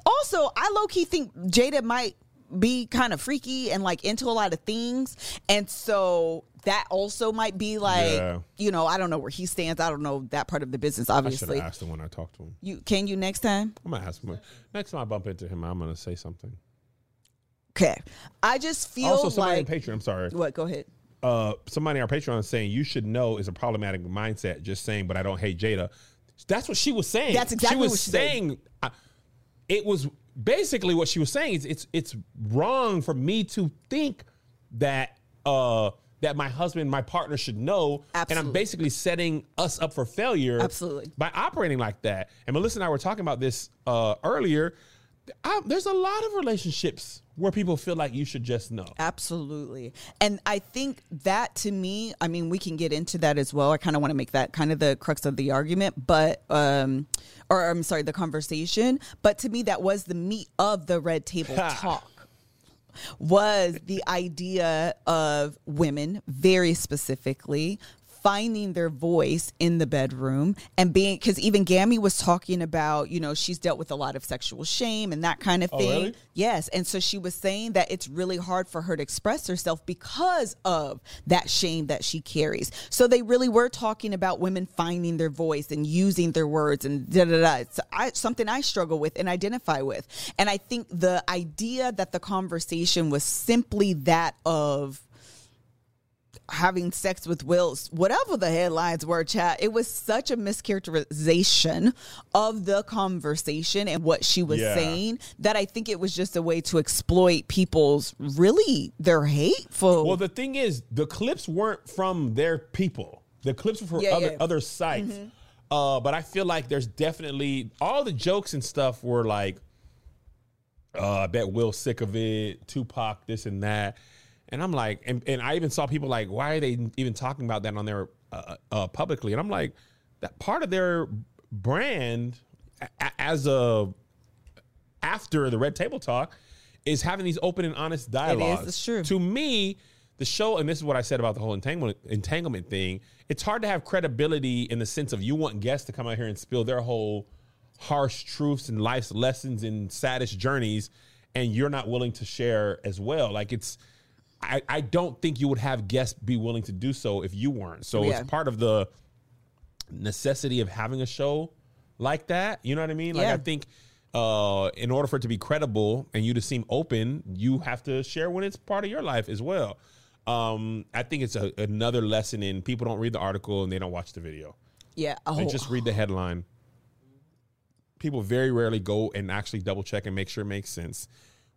also, I low key think Jada might be kind of freaky and like into a lot of things. And so that also might be like, Yeah. you know, I don't know where he stands. I don't know that part of the business, Obviously, I should have asked him when I talked to him. You Can you next time? I'm gonna ask him. Next time I bump into him, I'm gonna say something. Okay. I just feel also, somebody like. on Patreon. I'm sorry. what? Go ahead. uh, somebody on our Patreon is saying you should know is a problematic mindset. Just saying, but I don't hate Jada. That's what she was saying. That's exactly what she was what she said. saying. I- it was basically what she was saying. Is it's it's wrong for me to think that uh that my husband, my partner should know, and I'm basically setting us up for failure. Absolutely. by operating like that. And Melissa and I were talking about this uh, earlier. I, there's a lot of relationships where people feel like you should just know. Absolutely. And I think that to me, I mean, we can get into that as well. I kind of want to make that kind of the crux of the argument, but, um, or I'm sorry, the conversation. But to me, that was the meat of the red table talk. Was the idea of women, very specifically, finding their voice in the bedroom and being because even Gammy was talking about, you know, she's dealt with a lot of sexual shame and that kind of Oh, thing. really? Yes. And so she was saying that it's really hard for her to express herself because of that shame that she carries. So they really were talking about women finding their voice and using their words and da da da. It's I, something I struggle with and identify with. And I think the idea that the conversation was simply that of having sex with Wills, whatever the headlines were, chat, it was such a mischaracterization of the conversation and what she was Yeah. saying that I think it was just a way to exploit people's really their hateful. Well, the thing is, the clips weren't from their people. The clips were from Yeah, other yeah. other sites. Uh, but I feel like there's definitely all the jokes and stuff were like, uh, I bet Will sick of it, Tupac, this and that. And I'm like, and, and I even saw people like, why are they even talking about that on their uh, uh, publicly? And I'm like, that part of their brand a- as a after the red table talk is having these open and honest dialogues. it's true. To me, the show, and this is what I said about the whole entanglement entanglement thing. It's hard to have credibility in the sense of you want guests to come out here and spill their whole harsh truths and life's lessons and saddest journeys, and you're not willing to share as well. Like it's, I, I don't think you would have guests be willing to do so if you weren't. So Yeah. it's part of the necessity of having a show like that. You know what I mean? Like Yeah. I think uh, in order for it to be credible and you to seem open, you have to share when it's part of your life as well. Um, I think it's a, another lesson in people don't read the article and they don't watch the video. yeah. Oh, They just read the headline. People very rarely go and actually double check and make sure it makes sense.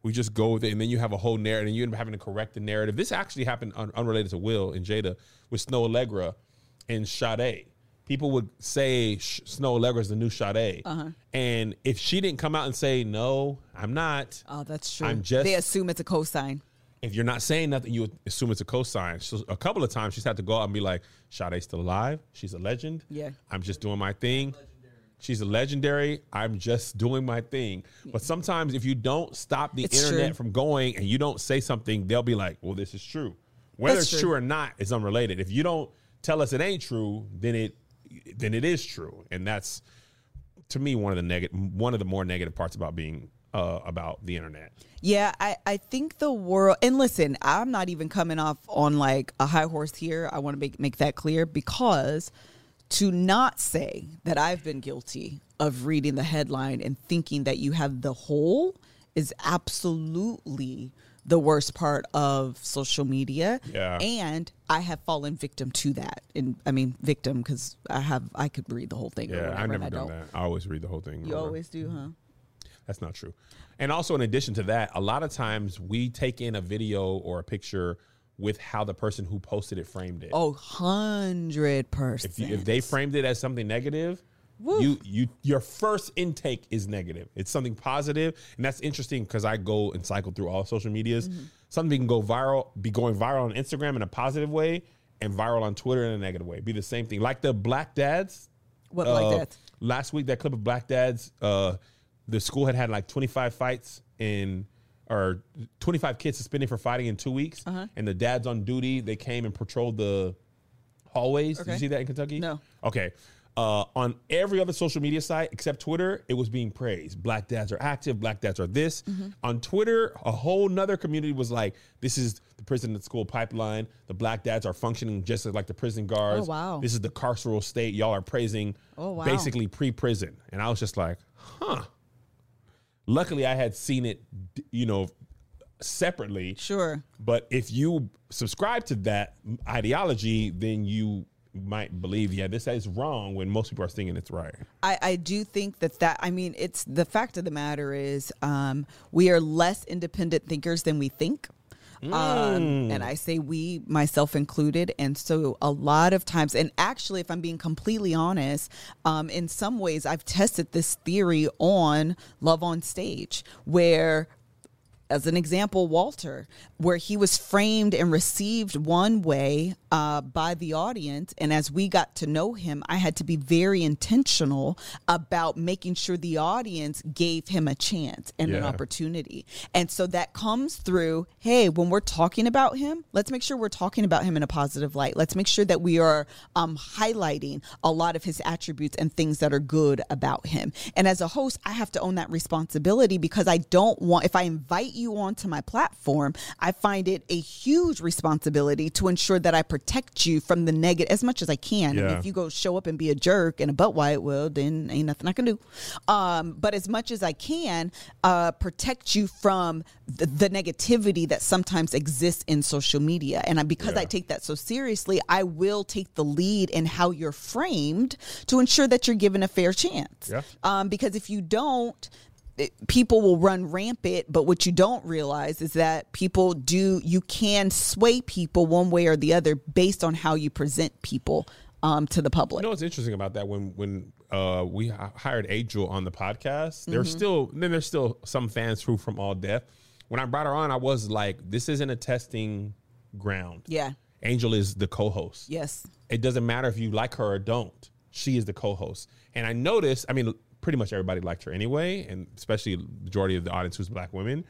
We just go with it, and then you have a whole narrative, and you end up having to correct the narrative. This actually happened un- unrelated to Will and Jada with Snoh Aalegra and Sade. People would say Sh- Snoh Aalegra is the new Sade, uh-huh. and if she didn't come out and say no, I'm not. oh, that's true. I'm just- they assume it's a cosign. If you're not saying nothing, you assume it's a cosign. So a couple of times she's had to go out and be like, Sade's still alive. She's a legend. Yeah. I'm just doing my thing. She's a legendary. I'm just doing my thing. But sometimes if you don't stop the It's internet true. from going and you don't say something, they'll be like, well, this is true. Whether That's it's true. true or not is unrelated. If you don't tell us it ain't true, then it then it is true. And that's to me one of the negative one of the more negative parts about being uh, about the internet. Yeah, I, I think the world and listen, I'm not even coming off on like a high horse here. I want to make make that clear because to not say that I've been guilty of reading the headline and thinking that you have the whole is absolutely the worst part of social media. Yeah. And I have fallen victim to that. And I mean victim because I have I could read the whole thing. Yeah, I've never I done don't. that. I always read the whole thing. You over. always do, huh? That's not true. And also, in addition to that, a lot of times we take in a video or a picture with how the person who posted it framed it. Oh, hundred percent. if, you, if they framed it as something negative, you you your first intake is negative. It's something positive, and that's interesting because I go and cycle through all social medias. Mm-hmm. Something can go viral, be going viral on Instagram in a positive way, and viral on Twitter in a negative way. Be the same thing, like the black dads. What uh, like that? Last week, that clip of black dads. Uh, the school had had like 25 fights in or 25 kids suspended for fighting in two weeks, Uh-huh. and the dads on duty they came and patrolled the hallways. Did you see that in Kentucky? No. Okay. Uh, on every other social media site except Twitter, it was being praised. Black dads are active. Black dads are this. Mm-hmm. On Twitter, a whole nother community was like, "This is the prison to school pipeline. The black dads are functioning just like the prison guards. Oh, wow. This is the carceral state. Y'all are praising Oh, wow. basically pre-prison." And I was just like, "Huh." Luckily, I had seen it, you know, separately. Sure. But if you subscribe to that ideology, then you might believe, yeah, this is wrong when most people are thinking it's right. I, I do think that that I mean it's the fact of the matter is um, we are less independent thinkers than we think. Mm. Um, and I say we, myself included. And so a lot of times, and actually, if I'm being completely honest, um, in some ways, I've tested this theory on Love on Stage, where as an example, Walter, where he was framed and received one way uh, by the audience. And as we got to know him, I had to be very intentional about making sure the audience gave him a chance and an opportunity. And so that comes through hey, when we're talking about him, let's make sure we're talking about him in a positive light. Let's make sure that we are um, highlighting a lot of his attributes and things that are good about him. And as a host, I have to own that responsibility because I don't want, if I invite you onto my platform, I find it a huge responsibility to ensure that I protect you from the negative as much as I can. And if you go show up and be a jerk and a butt white, well, then ain't nothing I can do. Um, but as much as I can, uh, protect you from the, the negativity that sometimes exists in social media. And I, because I take that so seriously, I will take the lead in how you're framed to ensure that you're given a fair chance. Yeah. Um, because if you don't, people will run rampant but what you don't realize is that people do you can sway people one way or the other based on how you present people um, to the public You know what's interesting about that? When when uh, we hired Angel on the podcast, there's Mm-hmm. still then there's still some fans who from all death. When I brought her on, I was like, this isn't a testing ground. yeah Angel is the co-host. yes It doesn't matter if you like her or don't. She is the co-host. And I noticed, I mean, pretty much everybody liked her anyway, and especially the majority of the audience who's black women.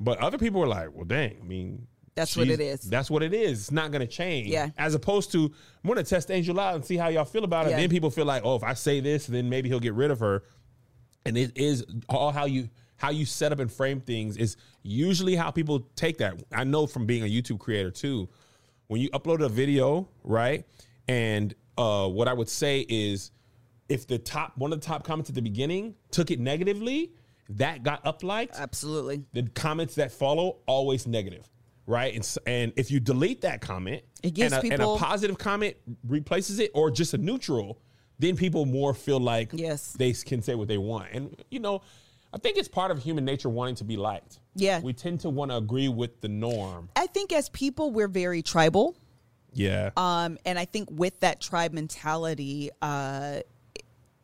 But other people were like, well, dang, I mean, That's what it is. That's what it is. It's not going to change. Yeah. As opposed to, I'm going to test Angel out and see how y'all feel about it. Yeah. Then people feel like, oh, if I say this, then maybe he'll get rid of her. And it is all how you how you set up and frame things is usually how people take that. I know from being a YouTube creator too. When you upload a video, right? And uh, what I would say is, if the top one of the top comments at the beginning took it negatively, that got up liked absolutely the comments that follow always negative, right? And, and if you delete that comment, It gives and, a, and a positive comment replaces it, or just a neutral, then people more feel like Yes. they can say what they want. And you know, I think it's part of human nature wanting to be liked. Yeah. we tend to want to agree with the norm. i think as people we're very tribal Yeah, Um, and I think with that tribe mentality, uh,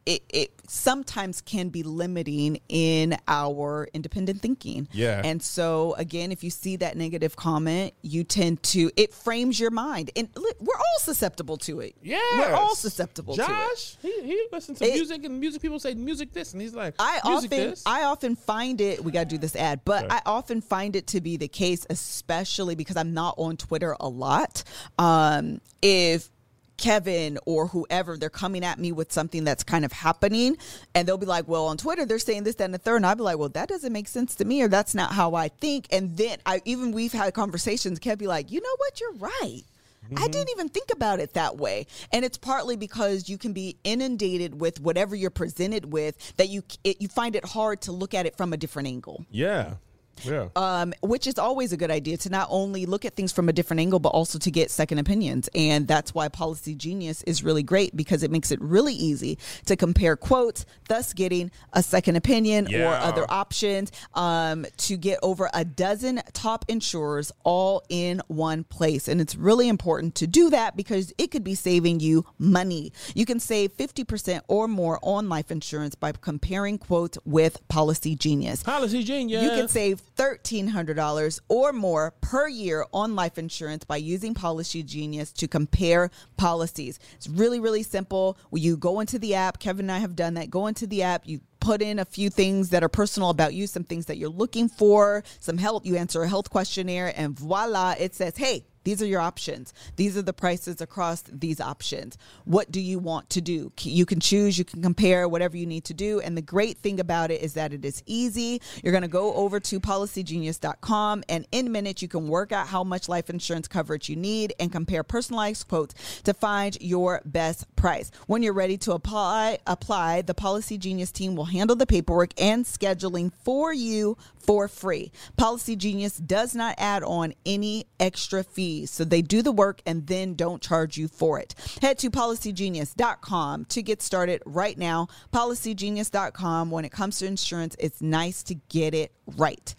it, it sometimes can be limiting in our independent thinking. Yeah. And so, again, if you see that negative comment, you tend to, it frames your mind. And we're all susceptible to it. yeah, We're all susceptible to it. Josh, he, he listens to It- music, and music people say music this, and he's like, I music often this. I often find it we got to do this ad, but Okay. I often find it to be the case especially because I'm not on Twitter a lot. Um if Kevin or whoever they're coming at me with something that's kind of happening and they'll be like, "Well, on Twitter they're saying this that, and the third and I'll be like, "Well, that doesn't make sense to me or that's not how I think." And then I even we've had conversations Kev be like, "You know what? You're right." I mm-hmm. didn't even think about it that way. And it's partly because you can be inundated with whatever you're presented with that you it, you find it hard to look at it from a different angle. yeah, yeah. Um, which is always a good idea to not only look at things from a different angle, but also to get second opinions. And that's why Policy Genius is really great because it makes it really easy to compare quotes, thus getting a second opinion or other options um, to get over a dozen top insurers all in one place. And it's really important to do that because it could be saving you money. You can save 50% or more on life insurance by comparing quotes with Policy Genius. Policy genius. You can save $1,300 or more per year on life insurance by using Policy Genius to compare policies. It's really, really simple. You go into the app, Kevin and I have done that. Go into the app, you put in a few things that are personal about you, some things that you're looking for, some help. You answer a health questionnaire, and voila, it says, hey, these are your options. These are the prices across these options. What do you want to do? You can choose, you can compare, whatever you need to do. And the great thing about it is that it is easy. You're going to go over to policygenius.com, and in minutes, you can work out how much life insurance coverage you need and compare personalized quotes to find your best price. When you're ready to apply, apply, the Policy Genius team will handle the paperwork and scheduling for you for free. Policy Genius does not add on any extra fees, so they do the work and then don't charge you for it. Head to policygenius.com to get started right now. Policygenius.com. When it comes to insurance, it's nice to get it right.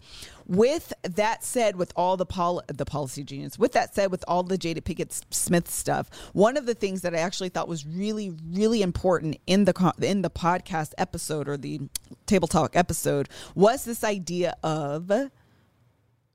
With that said, with all the pol- the policy genius, with that said, with all the Jada Pinkett Smith stuff, one of the things that I actually thought was really, really important in the co- in the podcast episode or the table talk episode was this idea of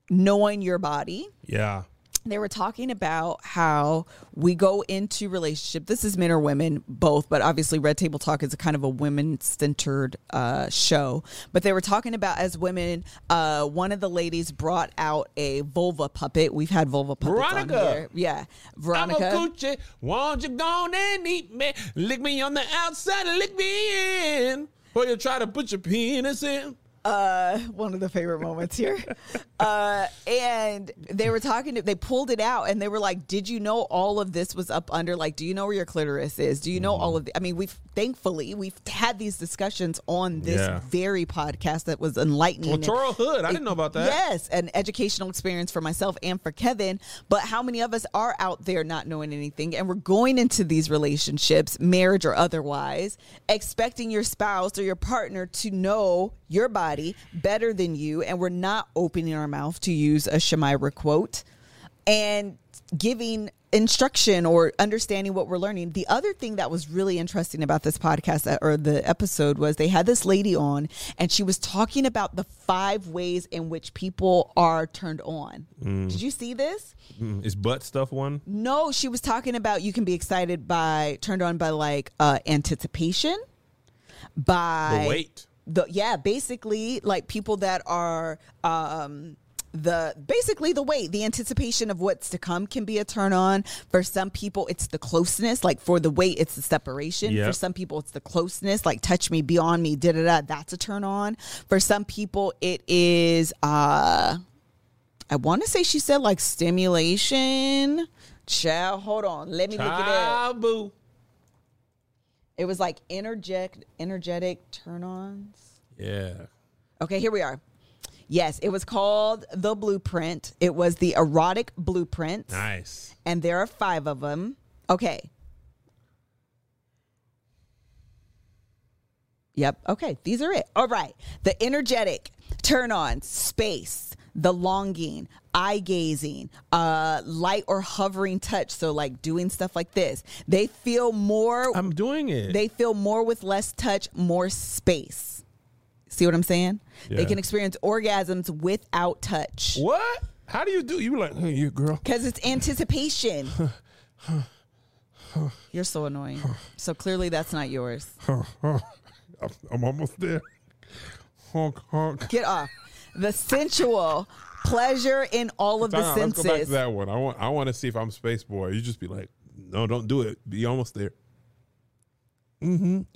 knowing your body. Yeah. They were talking about how we go into relationship. This is men or women, both, but obviously Red Table Talk is a kind of a women centered uh, show. But they were talking about as women. Uh, one of the ladies brought out a vulva puppet. We've had vulva puppets on Veronica. here. Yeah, I'm Veronica. a coochie. Won't you go on and eat me? Lick me on the outside and lick me in. Or you try to put your penis in. Uh, one of the favorite moments here. Uh, and they were talking to, they pulled it out and they were like, Did you know all of this was up under? Like, do you know where your clitoris is? Do you know all of the, I mean, we've thankfully, we've had these discussions on this Yeah. very podcast that was enlightening. Well, and- Toro Hood. I didn't know about that. Yes, an educational experience for myself and for Kevin. But how many of us are out there not knowing anything and we're going into these relationships, marriage or otherwise, expecting your spouse or your partner to know your body better than you, and we're not opening our mouth to use a Shemira quote and giving instruction or understanding what we're learning. The other thing that was really interesting about this podcast or the episode was they had this lady on and she was talking about the five ways in which people are turned on. Did you see this? Mm, Is butt stuff one? No, she was talking about you can be excited by turned on by like uh anticipation by The weight. The yeah basically like people that are um the basically the wait the anticipation of what's to come can be a turn on. For some people it's the closeness like for the wait it's the separation. Yep. for some people it's the closeness like touch me beyond me da da da that's a turn on. For some people it is uh i want to say she said like stimulation. Child hold on let me look at it up. Taboo. it was like energetic energetic turn ons Yeah. Okay, here we are. Yes, it was called The Blueprint. It was the erotic blueprint. Nice. And there are five of them. Okay. Yep. Okay. These are it. All right. The energetic, turn on, space, the longing, eye gazing, uh, light or hovering touch. So, like doing stuff like this. They feel more. I'm doing it. They feel more with less touch, more space. See what I'm saying? They can experience orgasms without touch what? How do you do? You like, hey, you girl. because it's anticipation. You're so annoying. So clearly that's not yours. I'm, almost there. Honk, honk. Get off. The sensual pleasure in all of the Time out, Let's go back to that one. I want. I want to see if I'm space boy. You just be like, no, don't do it. Be almost there.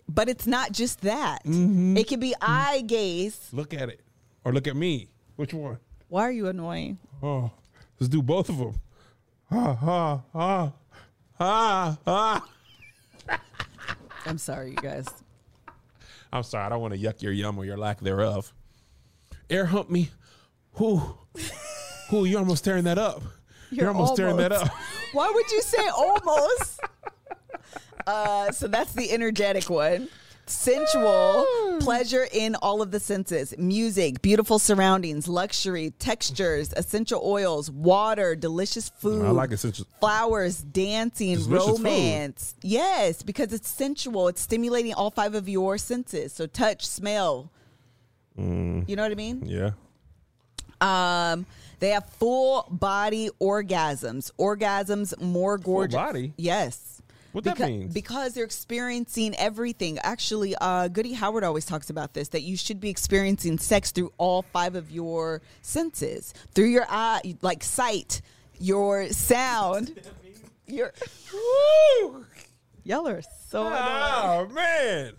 But it's not just that. Mm-hmm. It can be eye gaze. Look at it, or look at me. Which one? Why are you annoying? Oh, let's do both of them. Ha ha ha ha ha. I'm sorry, you guys. I'm sorry. I don't want to yuck your yum or your lack thereof. Air hump me. Who? Who? You're almost tearing that up. You're, almost, tearing that up. Why would you say almost? Uh, so that's the energetic one. Sensual pleasure in all of the senses music, beautiful surroundings, luxury, textures, essential oils, water, delicious food. I like essential- Flowers, dancing, Delicious food. romance. Yes, because it's sensual. It's stimulating all five of your senses. So touch, smell. Mm. You know what I mean? Yeah. Um, they have full body orgasms. Orgasms more gorgeous. body? Yes. What that means? Because they're experiencing everything. Actually, uh, Goody Howard always talks about this that you should be experiencing sex through all five of your senses, through your eye, like sight, your sound, your. Woo! Y'all are so annoying. Oh man,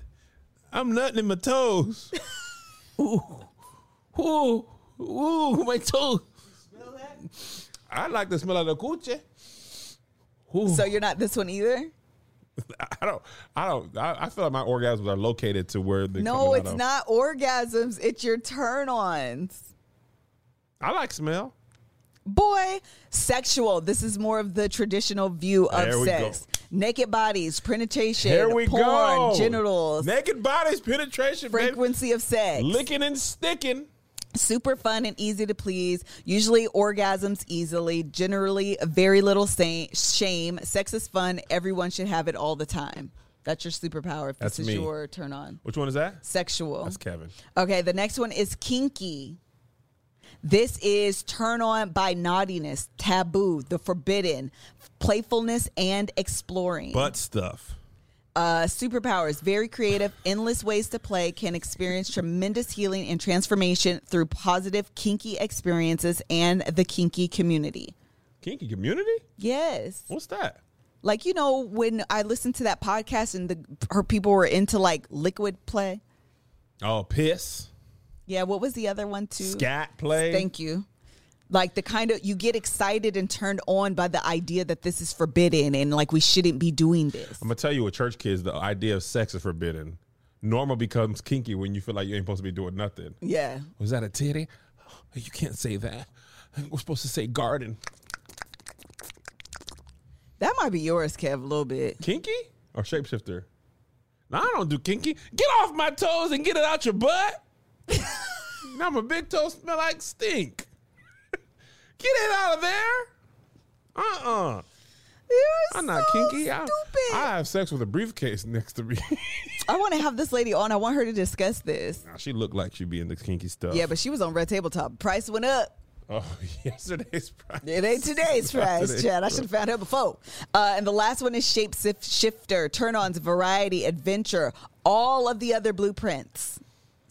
I'm nutting in my toes. ooh, ooh, ooh, my toes. I like the smell of the coochie. Ooh. So you're not this one either. I don't. I don't. I, feel like my orgasms are located to where they. No, it's not orgasms. It's your turn-ons. I like smell. Boy, sexual. This is more of the traditional view of There sex. Naked bodies, penetration, Here we porn, go. genitals, naked bodies, penetration, baby. frequency of sex. licking and sticking. Super fun and easy to please. Usually orgasms easily. Generally, very little sa- shame. Sex is fun. Everyone should have it all the time. That's your superpower if That's this is me. your turn on. Which one is that? Sexual. That's Kevin. Okay, the next one is kinky. This is turn on by naughtiness, taboo, the forbidden, playfulness, and exploring. Butt stuff. Uh, superpowers, very creative, endless ways to play, can experience tremendous healing and transformation through positive kinky experiences and the kinky community. Kinky community? Yes. What's that? Like, you know, when I listened to that podcast and the her people were into like liquid play. Oh, piss. Yeah, what was the other one too? Scat play. Thank you. Like the kind of you get excited and turned on by the idea that this is forbidden and like we shouldn't be doing this. I'm gonna tell you with church kids, the idea of sex is forbidden. Normal becomes kinky when you feel like you ain't supposed to be doing nothing. Yeah. Was that a titty? Oh, you can't say that. We're supposed to say garden. That might be yours, Kev, a little bit. Kinky or shapeshifter? No, I don't do kinky. Get off my toes and get it out your butt. now my big toes smell like stink. Get it out of there. Uh-uh. You're I'm not so kinky. I, Stupid. I have sex with a briefcase next to me. I want to have this lady on. I want her to discuss this. Nah, she looked like she'd be in the kinky stuff. Yeah, but she was on Red Table Talk. Price went up. oh, yesterday's price. It ain't today's price, today's Chad. I should have found her before. Uh, and the last one is Shape Shifter, Turn Ons, Variety, Adventure, all of the other blueprints.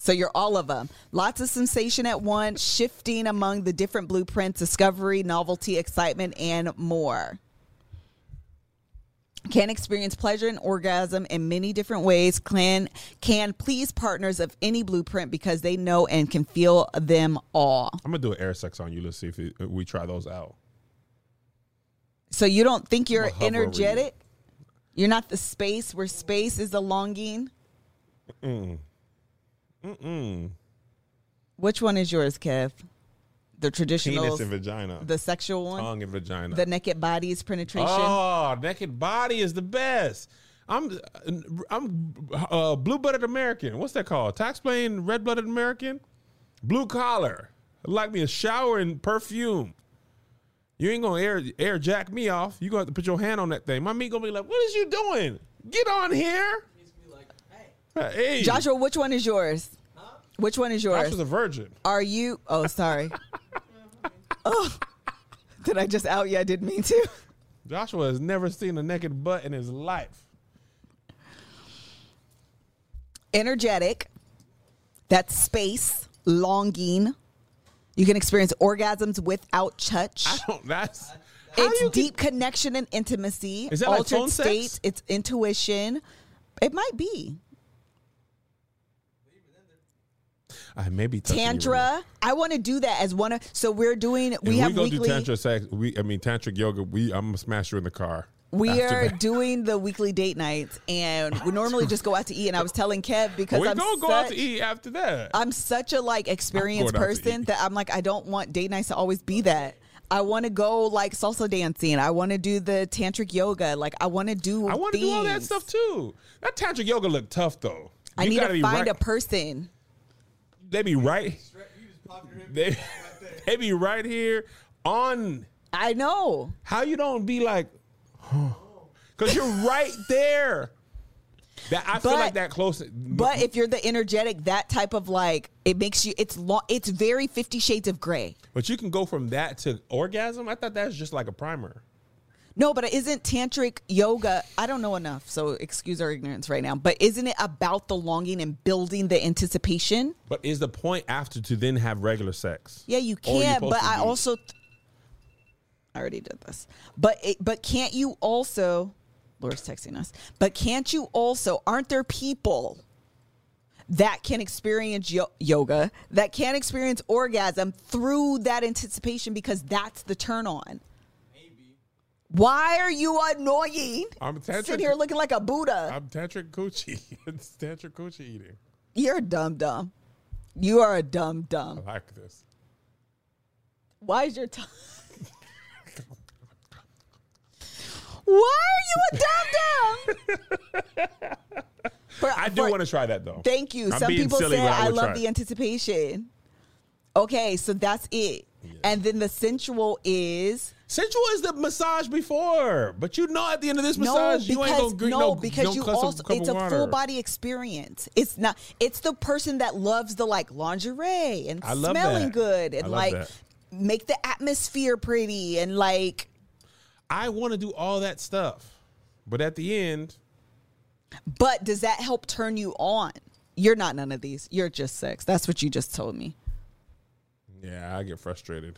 So you're all of them. Lots of sensation at once, shifting among the different blueprints, discovery, novelty, excitement, and more. Can experience pleasure and orgasm in many different ways. Can can please partners of any blueprint because they know and can feel them all. I'm gonna do an air sex on you. Let's see if it- if we try those out. So you don't think you're over you. energetic? You're not the space where space is the longing. Mm-mm. Which one is yours, Kev? The traditional, Penis and vagina. the sexual one, tongue and vagina. the naked body's penetration. Oh, naked body is the best. I'm I'm uh, blue blooded American. What's that called? Tax playing red blooded American. Blue collar. I like me a shower and perfume. You ain't gonna air air jack me off. You gonna have to put your hand on that thing. My meat gonna be like, what is you doing? Get on here. He's gonna be like, hey, Hey, Joshua, which one is yours? Which one is yours? Joshua's a virgin. Are you? Oh, sorry. oh, did I just out you? I didn't mean to. Joshua has never seen a naked butt in his life. Energetic. That's space. Longing. You can experience orgasms without touch. I don't. That's how It's you can- deep connection and intimacy. Is that like altered phone sex? states. It's intuition. It might be I may be touching you right now. tantra. I want to do that as one of. So we're doing. We have go weekly. do tantra sex. We, I mean, tantric yoga. We, I'm gonna smash you in the car. We are that. doing the weekly date nights, and we normally just go out to eat. And I was telling Kev because We I'm gonna go such, out to eat after that. I'm such a like experienced going out to person that I'm like I don't want date nights to always be that. I want to go like salsa dancing. I want to do the tantric yoga. Like I want to do. I want to do all that stuff too. That tantric yoga look tough though. I You need gotta to find right, a person. They be right. straight, you just pop your hip They, they be right here on. I know. How you don't be like, because you're right there. That I feel But- like that close. But if you're the energetic, that type of like, it makes you. It's long. It's very Fifty Shades of Grey. but you can go from that to orgasm. I thought that's just like a primer. No, but isn't tantric yoga? I don't know enough, so excuse our ignorance right now. But isn't it about the longing and building the anticipation? But is the point after to then have regular sex? Yeah, you you can, supposed but I do- also, I already did this. But it, but can't you also? Laura's texting us. But can't you also? Aren't there people? That can experience yo- yoga, that can experience orgasm through that anticipation because that's the turn on. Why are you annoying? I'm tantric. Sitting here looking like a Buddha. I'm tantric coochie. it's tantric coochie eating. You're a dumb dumb. You are a dumb dumb. I like this. Why is your tongue? Why are you a dumb dumb? For- I do for- want to try that though. Thank you. I'm Some people silly, say I I love the anticipation. Okay, so that's it. And then the sensual is Sensual is the massage before, but you know at the end of this No, massage, you ain't because gonna greet no, no because no you also it's a water. full body experience. It's not. It's the person that loves the like lingerie and smelling that. good and like that. make the atmosphere pretty and like. I want to do all that stuff, but at the end, But does that help turn you on? You're not none of these. You're just sex. That's what you just told me. yeah, I get frustrated.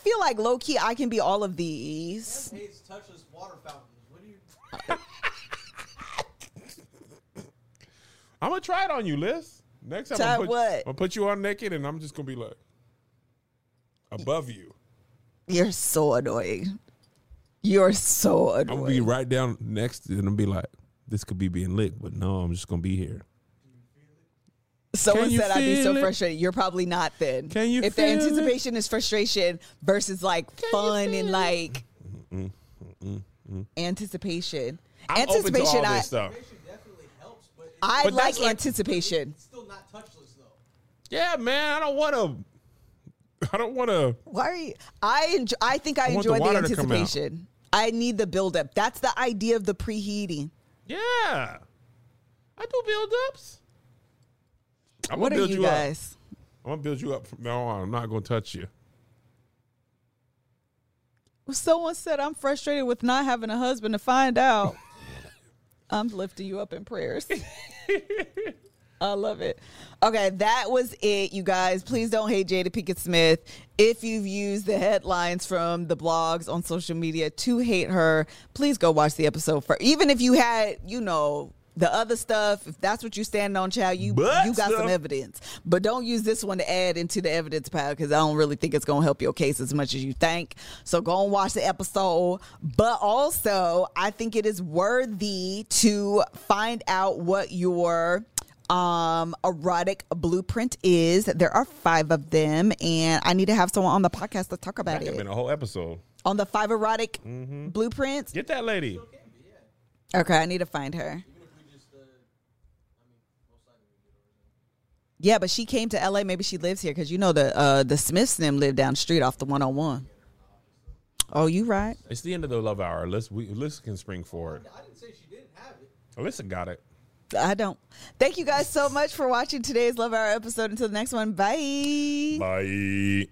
I feel like low key I can be all of these. hates touchless water fountains. What do you? I'm gonna try it on you, Liz. Next time, Try I'm put, what? I'm gonna put you on naked, and I'm just gonna be like above you. You're so annoying. You're so annoying. I'm gonna be right down next, and I'm be like, this could be being licked, but no, I'm just gonna be here. Someone said I'd be so feel it? frustrated. You're probably not then. Can you If the feel it? anticipation is frustration versus like fun and like anticipation. I'm open to anticipation, all I this stuff. definitely helps, but I But like like- anticipation. still not touchless though. Yeah, man, I don't want to. I don't want to. Why are you? I enjoy, I think I, I want the enjoy the, water to come out. anticipation. I need the buildup. That's the idea of the preheating. Yeah, I do build ups. I'm what gonna are build you you, up. guys? I'm gonna build you up from now on. I'm not gonna touch you. Someone said I'm frustrated with not having a husband to find out. I'm lifting you up in prayers. I love it. Okay, that was it, you guys. Please don't hate Jada Pinkett Smith. If you've used the headlines from the blogs on social media to hate her, please go watch the episode for even if you had, you know, the other stuff, if that's what you stand on, child, you But you got some evidence. But don't use this one to add into the evidence pile because I don't really think it's gonna help your case as much as you think. So go and watch the episode. But also, I think it is worthy to find out what your um erotic blueprint is. There are five of them, and I need to have someone on the podcast to talk about That it. been a whole episode. On the five erotic blueprints. Get that lady. Okay, I need to find her. Yeah, but she came to LA. Maybe she lives here because you know the uh, the Smiths them live down the street off the one on one. Oh, you right? It's the end of the love hour. Alyssa, we, Alyssa can spring forward. I didn't say she didn't have it. Alyssa got it. I don't. Thank you guys so much for watching today's Love Hour episode. Until the next one, bye. Bye.